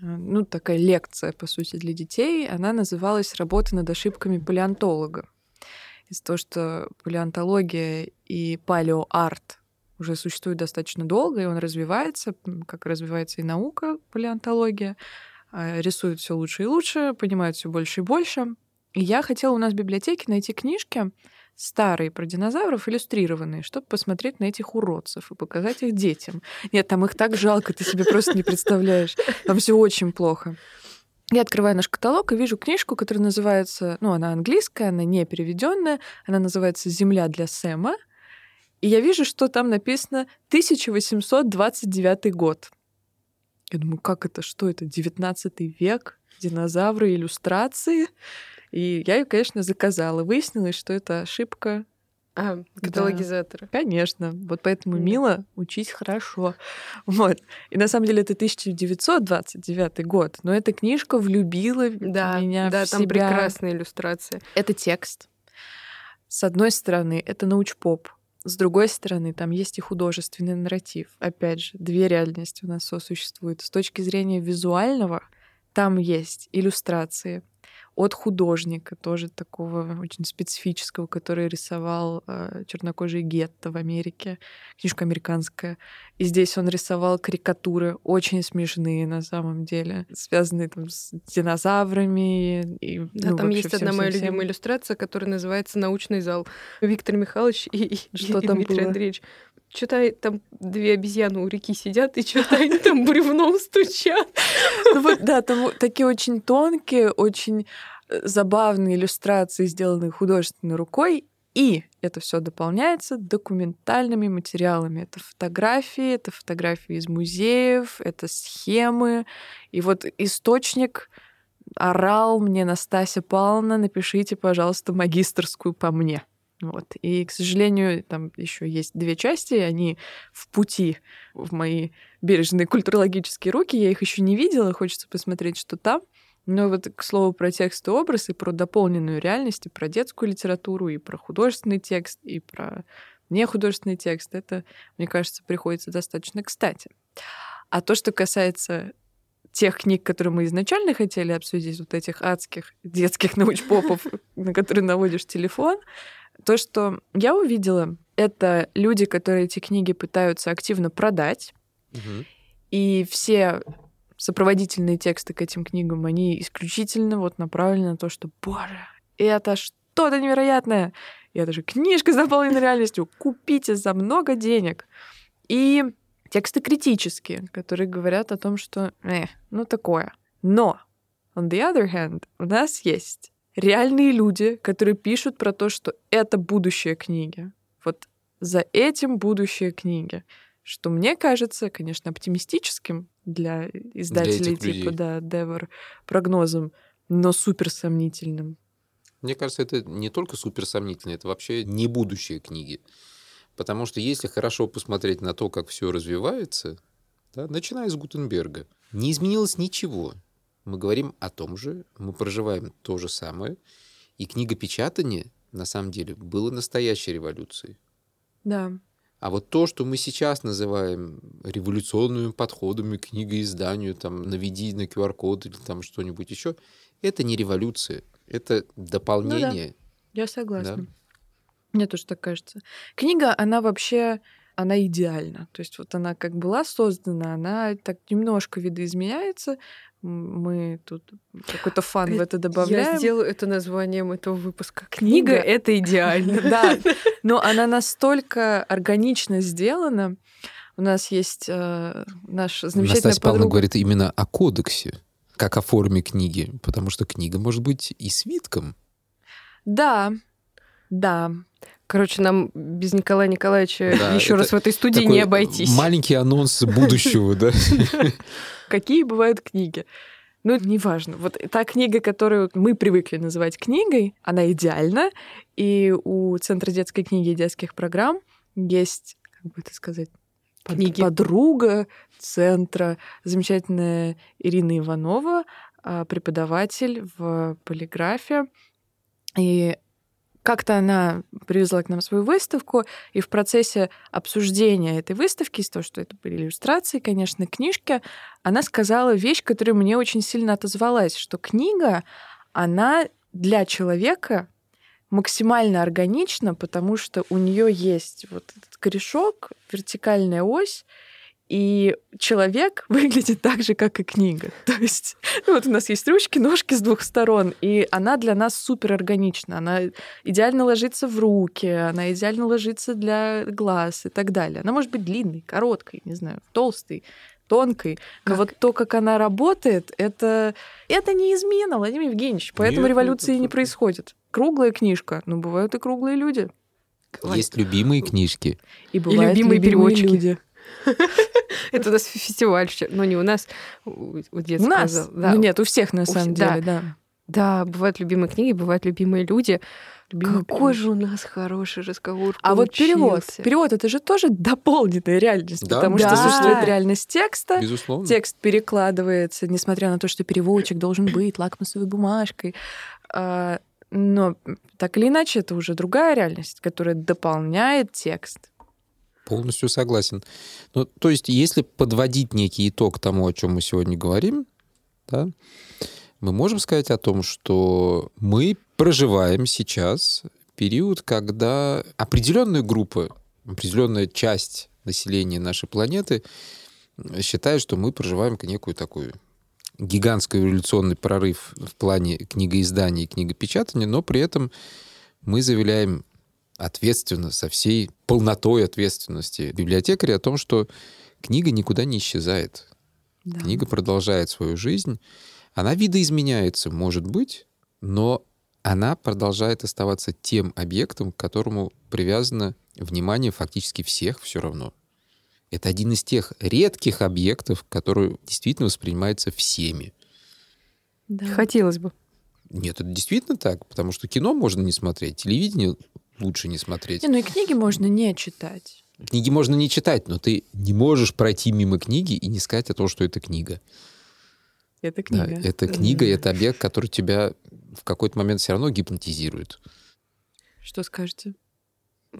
Speaker 3: э, ну, такая лекция, по сути, для детей. Она называлась «Работа над ошибками палеонтолога». Из-за того, что палеонтология и палеоарт уже существует достаточно долго, и он развивается, как развивается и наука, палеонтология. а, рисуют все лучше и лучше, понимают все больше и больше. И я хотела у нас в библиотеке найти книжки старые про динозавров, иллюстрированные, чтобы посмотреть на этих уродцев и показать их детям. Нет, там их так жалко, ты себе просто не представляешь. Там все очень плохо. Я открываю наш каталог и вижу книжку, которая называется, ну, она английская, она не переведенная, она называется «Земля для Сэма». И я вижу, что там написано 1829 год. Я думаю, как это, что это, 19 век, динозавры, иллюстрации? И я ее, конечно, заказала. Выяснилось, что это ошибка
Speaker 1: а, каталогизатора.
Speaker 3: Да, конечно. Вот поэтому да. мило учить хорошо. Вот. И на самом деле это 1929 год, но эта книжка влюбила
Speaker 1: да,
Speaker 3: меня
Speaker 1: да,
Speaker 3: в
Speaker 1: там
Speaker 3: себя.
Speaker 1: прекрасная иллюстрация.
Speaker 3: Это текст. С одной стороны, это научпоп. С другой стороны, там есть и художественный нарратив. Опять же, две реальности у нас сосуществуют. С точки зрения визуального, там есть иллюстрации, от художника, тоже такого очень специфического, который рисовал э, чернокожий гетто в Америке, книжка американская. И здесь он рисовал карикатуры, очень смешные на самом деле, связанные там с динозаврами. И,
Speaker 1: да,
Speaker 3: ну,
Speaker 1: там есть одна моя
Speaker 3: всем-всем-всем.
Speaker 1: любимая иллюстрация, которая называется «Научный зал». Виктор Михайлович и, и-
Speaker 3: Что
Speaker 1: и
Speaker 3: там
Speaker 1: Дмитрий
Speaker 3: было?
Speaker 1: Андреевич. Что-то там две обезьяны у реки сидят, и что-то они там бревном стучат.
Speaker 3: Ну вот, да, там такие очень тонкие, очень э, забавные иллюстрации, сделанные художественной рукой. И это все дополняется документальными материалами. Это фотографии, это фотографии из музеев, это схемы. И вот источник орал мне Настасья Павловна, напишите, пожалуйста, магистрскую по мне. Вот. И, к сожалению, там еще есть две части, они в пути в мои бережные культурологические руки. Я их еще не видела, хочется посмотреть, что там. Но вот, к слову, про текст и образ, и про дополненную реальность, и про детскую литературу, и про художественный текст, и про нехудожественный текст, это, мне кажется, приходится достаточно кстати. А то, что касается тех книг, которые мы изначально хотели обсудить, вот этих адских детских научпопов, на которые наводишь телефон, то, что я увидела, это люди, которые эти книги пытаются активно продать,
Speaker 2: Мгм.
Speaker 3: и все сопроводительные тексты к этим книгам, они исключительно вот направлены на то, что, боже, это что-то невероятное. И это же книжка с дополненной реальностью. Купите за много денег. И тексты критические, которые говорят о том, что, э, ну такое. Но, on the other hand, у нас есть реальные люди, которые пишут про то, что это будущее книги. Вот за этим будущее книги. Что мне кажется, конечно, оптимистическим для издателей
Speaker 2: людей.
Speaker 3: типа, да, Девор прогнозом, но супер сомнительным.
Speaker 2: Мне кажется, это не только суперсомнительно, это вообще не будущее книги. Потому что если хорошо посмотреть на то, как все развивается, да, начиная с Гутенберга, не изменилось ничего. Мы говорим о том же, мы проживаем то же самое, и книгопечатание, на самом деле, было настоящей революцией.
Speaker 3: Да.
Speaker 2: А вот то, что мы сейчас называем революционными подходами к книгоизданию, там, наведи на QR-код или там что-нибудь еще, это не революция, это дополнение.
Speaker 3: Я согласна. Мне тоже так кажется. Книга, она вообще, она идеальна. То есть вот она как была создана, она так немножко видоизменяется. Мы тут какой-то фан в это добавляем.
Speaker 1: Я сделаю это названием этого выпуска. Книга —
Speaker 3: Книга-
Speaker 1: это идеально.
Speaker 3: Да, но она настолько органично сделана. У нас есть э, наш замечательная
Speaker 2: Настасья Павловна говорит именно о кодексе, как о форме книги, потому что книга может быть и свитком.
Speaker 3: Да, да.
Speaker 1: Короче, нам без Николая Николаевича
Speaker 2: Да,
Speaker 1: еще раз в этой студии
Speaker 2: Такой
Speaker 1: не обойтись.
Speaker 2: Маленький анонс будущего, да?
Speaker 3: Какие бывают книги? Ну, это неважно. Вот та книга, которую мы привыкли называть книгой, она идеальна. И у Центра детской книги и детских программ есть, как бы это сказать,
Speaker 1: Книги.
Speaker 3: подруга центра, замечательная Ирина Иванова, а, преподаватель в полиграфе. И как-то она привезла к нам свою выставку, и в процессе обсуждения этой выставки, из того, что это были иллюстрации, конечно, книжки, она сказала вещь, которая мне очень сильно отозвалась, что книга, она для человека максимально органична, потому что у нее есть вот этот корешок, вертикальная ось, И человек выглядит так же, как и книга. То есть ну, вот у нас есть ручки, ножки с двух сторон, и она для нас супер органична. Она идеально ложится в руки, она идеально ложится для глаз и так далее. Она может быть длинной, короткой, не знаю, толстой, тонкой. Но
Speaker 1: Как?
Speaker 3: вот то, как она работает, это, это не измена, Владимир Евгеньевич. Поэтому
Speaker 2: Нет,
Speaker 3: революции
Speaker 2: нет,
Speaker 3: не происходит. Круглая книжка, но бывают и круглые люди.
Speaker 2: Есть любимые книжки.
Speaker 3: И бывают
Speaker 1: любимые
Speaker 3: любимые
Speaker 1: переводчики.
Speaker 3: люди.
Speaker 1: Это у нас фестиваль, ща- ну не у нас, у детского
Speaker 3: У нас? Ну нет, у всех на
Speaker 1: У
Speaker 3: самом деле, да.
Speaker 1: Да, бывают любимые книги, бывают любимые люди.
Speaker 3: Любимые
Speaker 1: Какой
Speaker 3: переводчики.
Speaker 1: же у нас хороший разговор
Speaker 3: А вот перевод.
Speaker 1: получился.
Speaker 3: Перевод это же тоже дополненная реальность,
Speaker 2: Да,
Speaker 3: потому что
Speaker 1: да.
Speaker 3: существует реальность текста.
Speaker 2: Безусловно.
Speaker 3: Текст перекладывается, несмотря на то, что переводчик должен быть лакмусовой бумажкой. А, Но так или иначе, это уже другая реальность, которая дополняет текст.
Speaker 2: Полностью согласен. Ну, то есть, если подводить некий итог тому, о чем мы сегодня говорим, да, мы можем сказать о том, что мы проживаем сейчас период, когда определенная группа, определенная часть населения нашей планеты считает, что мы проживаем некую такую гигантский революционный прорыв в плане книгоиздания и книгопечатания, но при этом мы заявляем ответственно, со всей полнотой ответственности библиотекаря о том, что книга никуда не исчезает.
Speaker 3: Да.
Speaker 2: Книга продолжает свою жизнь. Она видоизменяется, может быть, но она продолжает оставаться тем объектом, к которому привязано внимание фактически всех все равно. Это один из тех редких объектов, который действительно воспринимается всеми.
Speaker 3: Да.
Speaker 1: Хотелось бы.
Speaker 2: Нет, это действительно так, потому что кино можно не смотреть, телевидение лучше не смотреть.
Speaker 3: Не, ну и книги можно не читать.
Speaker 2: Книги можно не читать, но ты не можешь пройти мимо книги и не сказать о том, что это книга.
Speaker 3: Это
Speaker 2: Да,
Speaker 3: книга.
Speaker 2: это книга, это объект, который тебя в какой-то момент все равно гипнотизирует.
Speaker 3: Что скажете?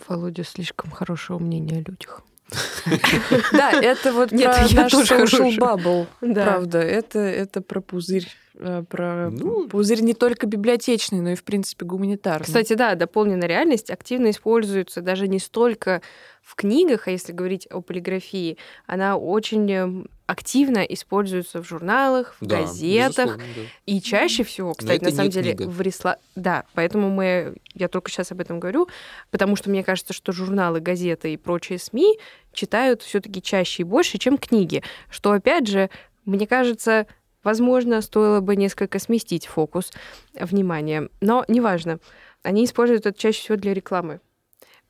Speaker 1: Володя слишком хорошего мнения о людях.
Speaker 3: Да, это вот
Speaker 1: Нет,
Speaker 3: про
Speaker 1: я
Speaker 3: наш
Speaker 1: тоже
Speaker 3: social bubble.
Speaker 1: Да.
Speaker 3: Правда, это, это про пузырь. Э, Про
Speaker 2: Ну.
Speaker 3: пузырь не только библиотечный, но и, в принципе, гуманитарный.
Speaker 1: Кстати, да, дополненная реальность активно используется даже не столько в книгах, а если говорить о полиграфии, она очень эм, активно используется в журналах, в
Speaker 2: Да,
Speaker 1: газетах.
Speaker 2: да.
Speaker 1: И чаще всего, кстати, на самом деле,
Speaker 2: книга.
Speaker 1: в ресла... Да, поэтому мы... Я только сейчас об этом говорю, потому что мне кажется, что журналы, газеты и прочие СМИ читают все таки чаще и больше, чем книги. Что, опять же, мне кажется, возможно, стоило бы несколько сместить фокус внимания. Но неважно. Они используют это чаще всего для рекламы.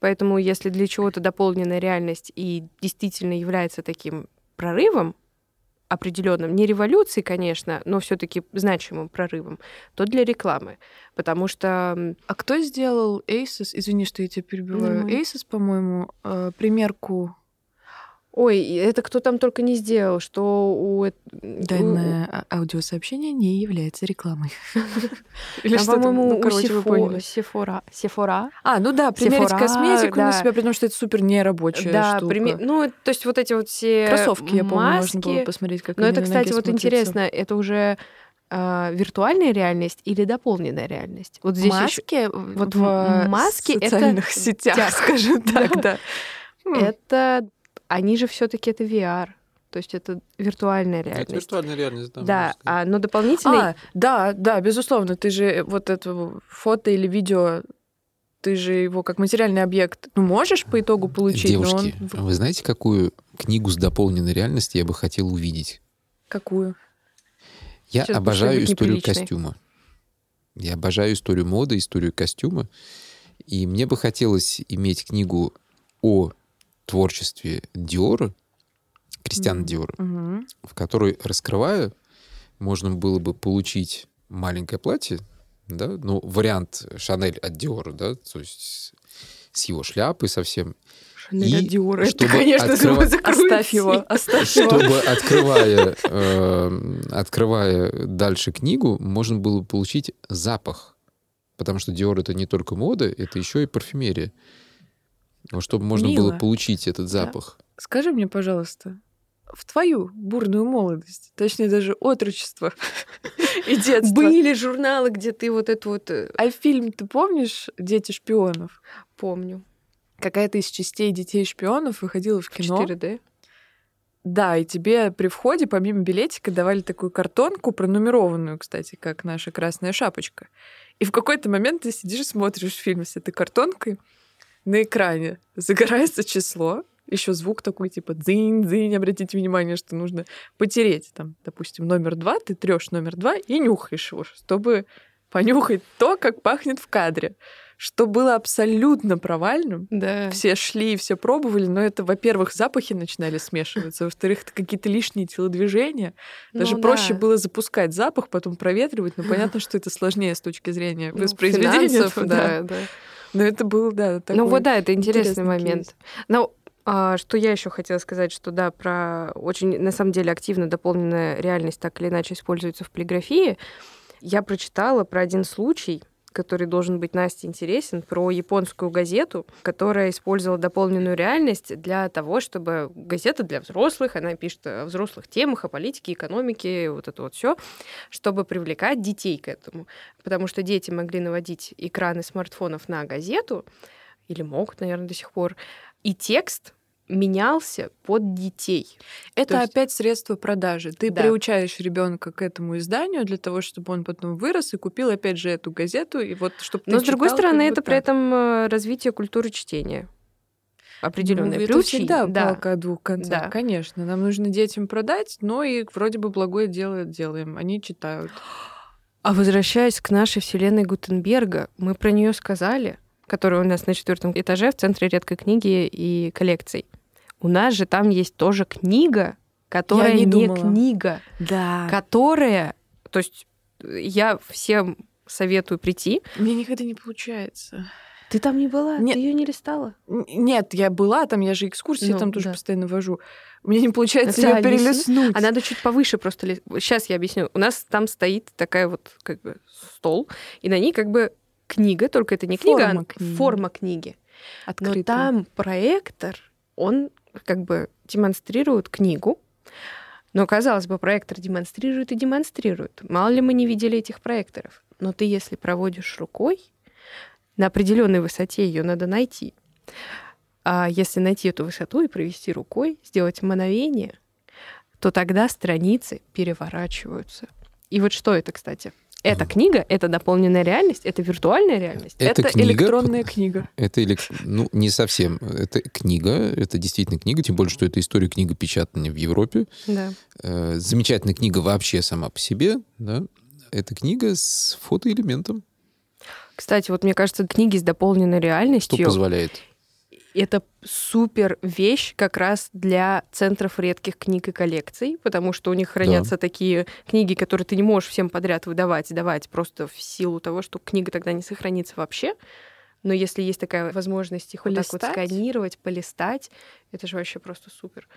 Speaker 1: Поэтому если для чего-то дополненная реальность и действительно является таким прорывом, определенным, не революцией, конечно, но все-таки значимым прорывом, то для рекламы. Потому что
Speaker 3: А кто сделал Asus? Извини, что я тебя перебиваю.
Speaker 1: Ну,
Speaker 3: Asus, по-моему, э, примерку
Speaker 1: Ой, это кто там только не сделал, что у... эт- у-
Speaker 3: Данное а- аудиосообщение не является рекламой. Или что-то,
Speaker 1: по-моему,
Speaker 3: ну,
Speaker 1: у. Сефора. Сефора.
Speaker 3: А, ну да, примерить
Speaker 1: Sephora,
Speaker 3: косметику на
Speaker 1: да.
Speaker 3: себя, при том, что это супер нерабочая
Speaker 1: да,
Speaker 3: штука.
Speaker 1: ну, то есть вот эти вот все
Speaker 3: Кроссовки, я помню,
Speaker 1: маски.
Speaker 3: можно было посмотреть, как
Speaker 1: Но это,
Speaker 3: на
Speaker 1: кстати, вот интересно, это уже а, виртуальная реальность или дополненная реальность? Вот здесь
Speaker 3: Маски
Speaker 1: вот
Speaker 3: вот в
Speaker 1: это
Speaker 3: социальных сетях,
Speaker 1: тях.
Speaker 3: скажем так,
Speaker 1: Да.
Speaker 3: да. М.
Speaker 1: это они же все-таки это VR, то есть это виртуальная
Speaker 2: Это
Speaker 1: реальность.
Speaker 2: виртуальная реальность, да.
Speaker 1: Да, а, но дополнительный
Speaker 3: А, да, да, безусловно, ты же вот это фото или видео, ты же его как материальный объект, ну, можешь по итогу получить, но
Speaker 2: Девушки,
Speaker 3: он...
Speaker 2: вы знаете, какую книгу с дополненной реальностью я бы хотел увидеть?
Speaker 3: Какую?
Speaker 2: Я
Speaker 1: Сейчас
Speaker 2: обожаю историю костюма. Я обожаю историю моды, историю костюма. И мне бы хотелось иметь книгу о творчестве Диора, Кристиана
Speaker 3: Мгм.
Speaker 2: Диора,
Speaker 3: Мгм.
Speaker 2: в которой, раскрывая, можно было бы получить маленькое платье, да, ну, вариант Шанель от Диора, да, то есть с его шляпой совсем.
Speaker 1: Шанель
Speaker 2: и
Speaker 1: от Диора. Это, конечно,
Speaker 2: открыва-.
Speaker 3: Оставь его, оставь его.
Speaker 2: Чтобы, открывая, э, открывая дальше книгу, можно было получить запах. Потому что Диор это не только мода, это еще и парфюмерия. Но чтобы можно было
Speaker 3: Мило.
Speaker 2: получить этот запах.
Speaker 3: Скажи мне, пожалуйста, в твою бурную молодость, точнее даже отрочество и детство,
Speaker 1: Были журналы, где ты вот это вот... э,
Speaker 3: а фильм ты помнишь «Дети шпионов»?
Speaker 1: Помню.
Speaker 3: Какая-то из частей «Детей шпионов» выходила в
Speaker 1: В
Speaker 3: кино.
Speaker 1: 4D.
Speaker 3: Да, и тебе при входе, помимо билетика, давали такую картонку, пронумерованную, кстати, как наша красная шапочка. И в какой-то момент ты сидишь и смотришь фильм с этой картонкой, на экране загорается число, еще звук такой, типа дзынь-дзынь, обратите внимание, что нужно потереть там, допустим, номер два, ты трешь номер два и нюхаешь его, чтобы понюхать то, как пахнет в кадре что было абсолютно провальным.
Speaker 1: Да.
Speaker 3: Все шли и все пробовали, но это, во-первых, запахи начинали смешиваться, во-вторых, это какие-то лишние телодвижения. Даже
Speaker 1: Ну
Speaker 3: проще
Speaker 1: да.
Speaker 3: было запускать запах, потом проветривать, но понятно, что это сложнее с точки зрения
Speaker 1: Ну,
Speaker 3: воспроизведения.
Speaker 1: финансов,
Speaker 3: этого,
Speaker 1: да, да.
Speaker 3: Но это был, да, такой
Speaker 1: Ну вот да, это интересный
Speaker 3: интересный
Speaker 1: момент.
Speaker 3: кейс.
Speaker 1: Но а, что я еще хотела сказать, что да, про очень, на самом деле, активно дополненная реальность так или иначе используется в полиграфии. Я прочитала про один случай, который должен быть Насте интересен, про японскую газету, которая использовала дополненную реальность для того, чтобы газета для взрослых, она пишет о взрослых темах, о политике, экономике, вот это вот все, чтобы привлекать детей к этому. Потому что дети могли наводить экраны смартфонов на газету, или могут, наверное, до сих пор, и текст менялся под детей.
Speaker 3: Это
Speaker 1: То есть-
Speaker 3: опять средство продажи. Ты
Speaker 1: Да.
Speaker 3: приучаешь ребенка к этому изданию для того, чтобы он потом вырос и купил опять же эту газету, и вот чтобы
Speaker 1: Но, с другой
Speaker 3: читал,
Speaker 1: стороны,
Speaker 3: как бы
Speaker 1: это при этом э, развитие культуры чтения. Определенное
Speaker 3: Ну, это всегда
Speaker 1: да.
Speaker 3: палка о двух концах,
Speaker 1: Да.
Speaker 3: конечно. Нам нужно детям продать, но и вроде бы благое дело делаем. Они читают.
Speaker 1: А возвращаясь к нашей вселенной Гутенберга, мы про нее сказали, которая у нас на четвертом этаже в центре редкой книги и коллекций. У нас же там есть тоже книга, которая
Speaker 3: не
Speaker 1: не,
Speaker 3: думала.
Speaker 1: книга,
Speaker 3: Да.
Speaker 1: которая, то есть я всем советую прийти.
Speaker 3: Мне никогда не получается.
Speaker 1: Ты там не была,
Speaker 3: Нет.
Speaker 1: ты ее не листала.
Speaker 3: Нет, я была там, я же экскурсии
Speaker 1: Ну,
Speaker 3: там тоже
Speaker 1: да.
Speaker 3: постоянно вожу. Мне не получается
Speaker 1: Это
Speaker 3: ее перелистнуть.
Speaker 1: А надо чуть повыше просто. Сейчас я объясню. У нас там стоит такая вот как бы стол, и на ней как бы книга, только это не книга,
Speaker 3: Форма
Speaker 1: а
Speaker 3: книги.
Speaker 1: форма книги. Но
Speaker 3: Открытая.
Speaker 1: там проектор, он как бы демонстрирует книгу, но, казалось бы, проектор демонстрирует и демонстрирует. Мало ли мы не видели этих проекторов. Но ты, если проводишь рукой, на определенной высоте ее надо найти. А если найти эту высоту и провести рукой, сделать мановение, то тогда страницы переворачиваются. И вот что это, кстати? Это книга, это дополненная реальность, это виртуальная реальность.
Speaker 2: Это
Speaker 3: Это
Speaker 2: книга,
Speaker 3: электронная книга.
Speaker 2: Это элек- ну, не совсем. Это книга, это действительно книга, тем более, что это история книгопечатания в Европе.
Speaker 1: Да.
Speaker 2: Э, замечательная книга вообще сама по себе, да. Это книга с фотоэлементом,
Speaker 1: Кстати, вот мне кажется, книги с дополненной
Speaker 2: что
Speaker 1: реальностью
Speaker 2: позволяет.
Speaker 1: Это супер вещь как раз для центров редких книг и коллекций, потому что у них хранятся такие книги, которые ты не можешь всем подряд выдавать, давать просто в силу того, что книга тогда не сохранится вообще. Но если есть такая возможность их вот так вот
Speaker 3: Полистать?
Speaker 1: сканировать, полистать, это же вообще просто супер.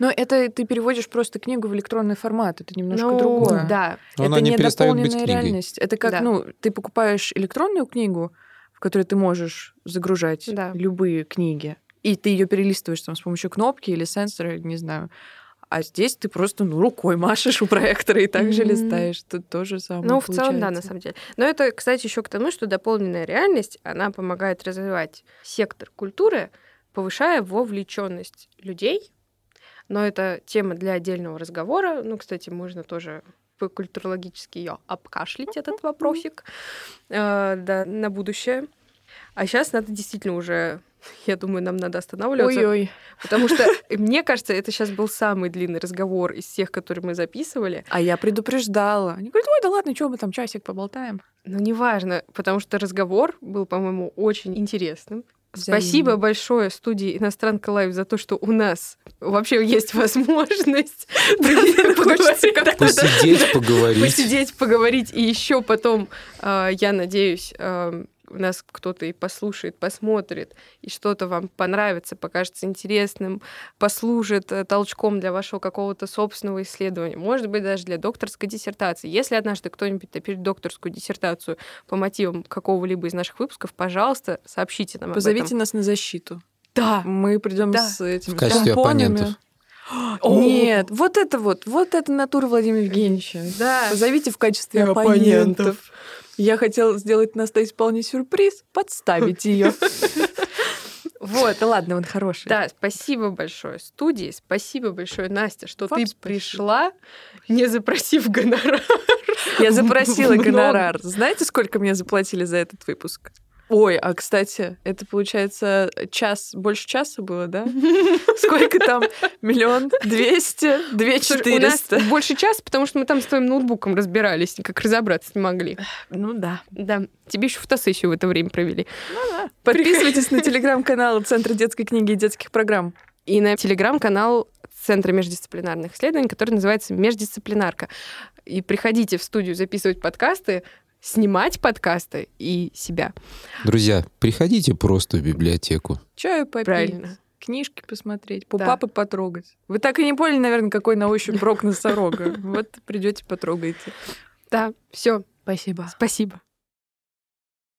Speaker 3: Но это ты переводишь просто книгу в электронный формат. Это немножко
Speaker 1: Ну,
Speaker 3: другое.
Speaker 1: Да.
Speaker 2: Но
Speaker 3: это
Speaker 2: она не
Speaker 3: не
Speaker 2: перестает быть
Speaker 3: дополненная
Speaker 2: книгой.
Speaker 3: реальность. Это как,
Speaker 1: Да.
Speaker 3: ну, ты покупаешь электронную книгу, в которой ты можешь загружать
Speaker 1: Да.
Speaker 3: любые книги, и ты ее перелистываешь там с помощью кнопки или сенсора, не знаю. А здесь ты просто ну, рукой машешь у проектора и также
Speaker 1: Мгм.
Speaker 3: листаешь. Тут тоже самое
Speaker 1: Ну, в целом, да, на
Speaker 3: получается.
Speaker 1: самом деле. Но это, кстати, еще к тому, что дополненная реальность, она помогает развивать сектор культуры, повышая вовлеченность людей. Но это тема для отдельного разговора. Ну, кстати, можно тоже культурологически ее обкашлять, этот вопросик, э, да, на будущее. А сейчас надо действительно уже, я думаю, нам надо останавливаться.
Speaker 3: Ой-ой.
Speaker 1: Потому что, мне кажется, это сейчас был самый длинный разговор из всех, которые мы записывали.
Speaker 3: А я предупреждала. Они говорят, ой, да ладно, что мы там часик поболтаем.
Speaker 1: Ну, неважно, потому что разговор был, по-моему, очень интересным.
Speaker 3: Взаимно.
Speaker 1: Спасибо большое студии «Иностранка Лайв» за то, что у нас вообще есть возможность
Speaker 2: Посидеть, поговорить.
Speaker 1: посидеть, поговорить. И еще потом, э, я надеюсь, э, нас кто-то и послушает, посмотрит, и что-то вам понравится, покажется интересным, послужит э, толчком для вашего какого-то собственного исследования, может быть, даже для докторской диссертации. Если однажды кто-нибудь напишет докторскую диссертацию по мотивам какого-либо из наших выпусков, пожалуйста, сообщите нам об
Speaker 3: Позовите
Speaker 1: этом.
Speaker 3: нас на защиту.
Speaker 1: Да,
Speaker 3: Мы придем
Speaker 1: Да.
Speaker 3: с этим
Speaker 2: В качестве
Speaker 3: тампонами.
Speaker 2: оппонентов.
Speaker 3: Нет, вот это вот, вот это натура Владимира Евгеньевича.
Speaker 1: да.
Speaker 3: Позовите в качестве
Speaker 1: Оппонентов.
Speaker 3: оппонентов. Я хотела сделать Настасье вполне сюрприз, подставить ее. Вот, ладно, он хороший.
Speaker 1: Да, спасибо большое студии, спасибо большое, Настя, что
Speaker 3: Вам
Speaker 1: ты
Speaker 3: спасибо.
Speaker 1: пришла, не запросив гонорар.
Speaker 3: Я запросила гонорар. Знаете, сколько мне заплатили за этот выпуск? Ой, а кстати, это получается час, больше часа было, да? Сколько там? Миллион двести, две четыреста.
Speaker 1: больше часа, потому что мы там с твоим ноутбуком разбирались, никак разобраться не могли.
Speaker 3: Ну да.
Speaker 1: Да, тебе еще фотосессию в это время провели.
Speaker 3: Подписывайтесь на телеграм-канал Центра детской книги и детских программ.
Speaker 1: И на телеграм-канал Центра междисциплинарных исследований, который называется «Междисциплинарка». И приходите в студию записывать подкасты, снимать подкасты и себя.
Speaker 2: Друзья, приходите просто в библиотеку.
Speaker 3: Чаю попить.
Speaker 1: Правильно.
Speaker 3: Книжки посмотреть,
Speaker 1: Да.
Speaker 3: папы потрогать. Вы так и не поняли, наверное, какой на ощупь рог носорога. Вот придете, потрогаете.
Speaker 1: Да, все,
Speaker 3: Спасибо.
Speaker 1: спасибо.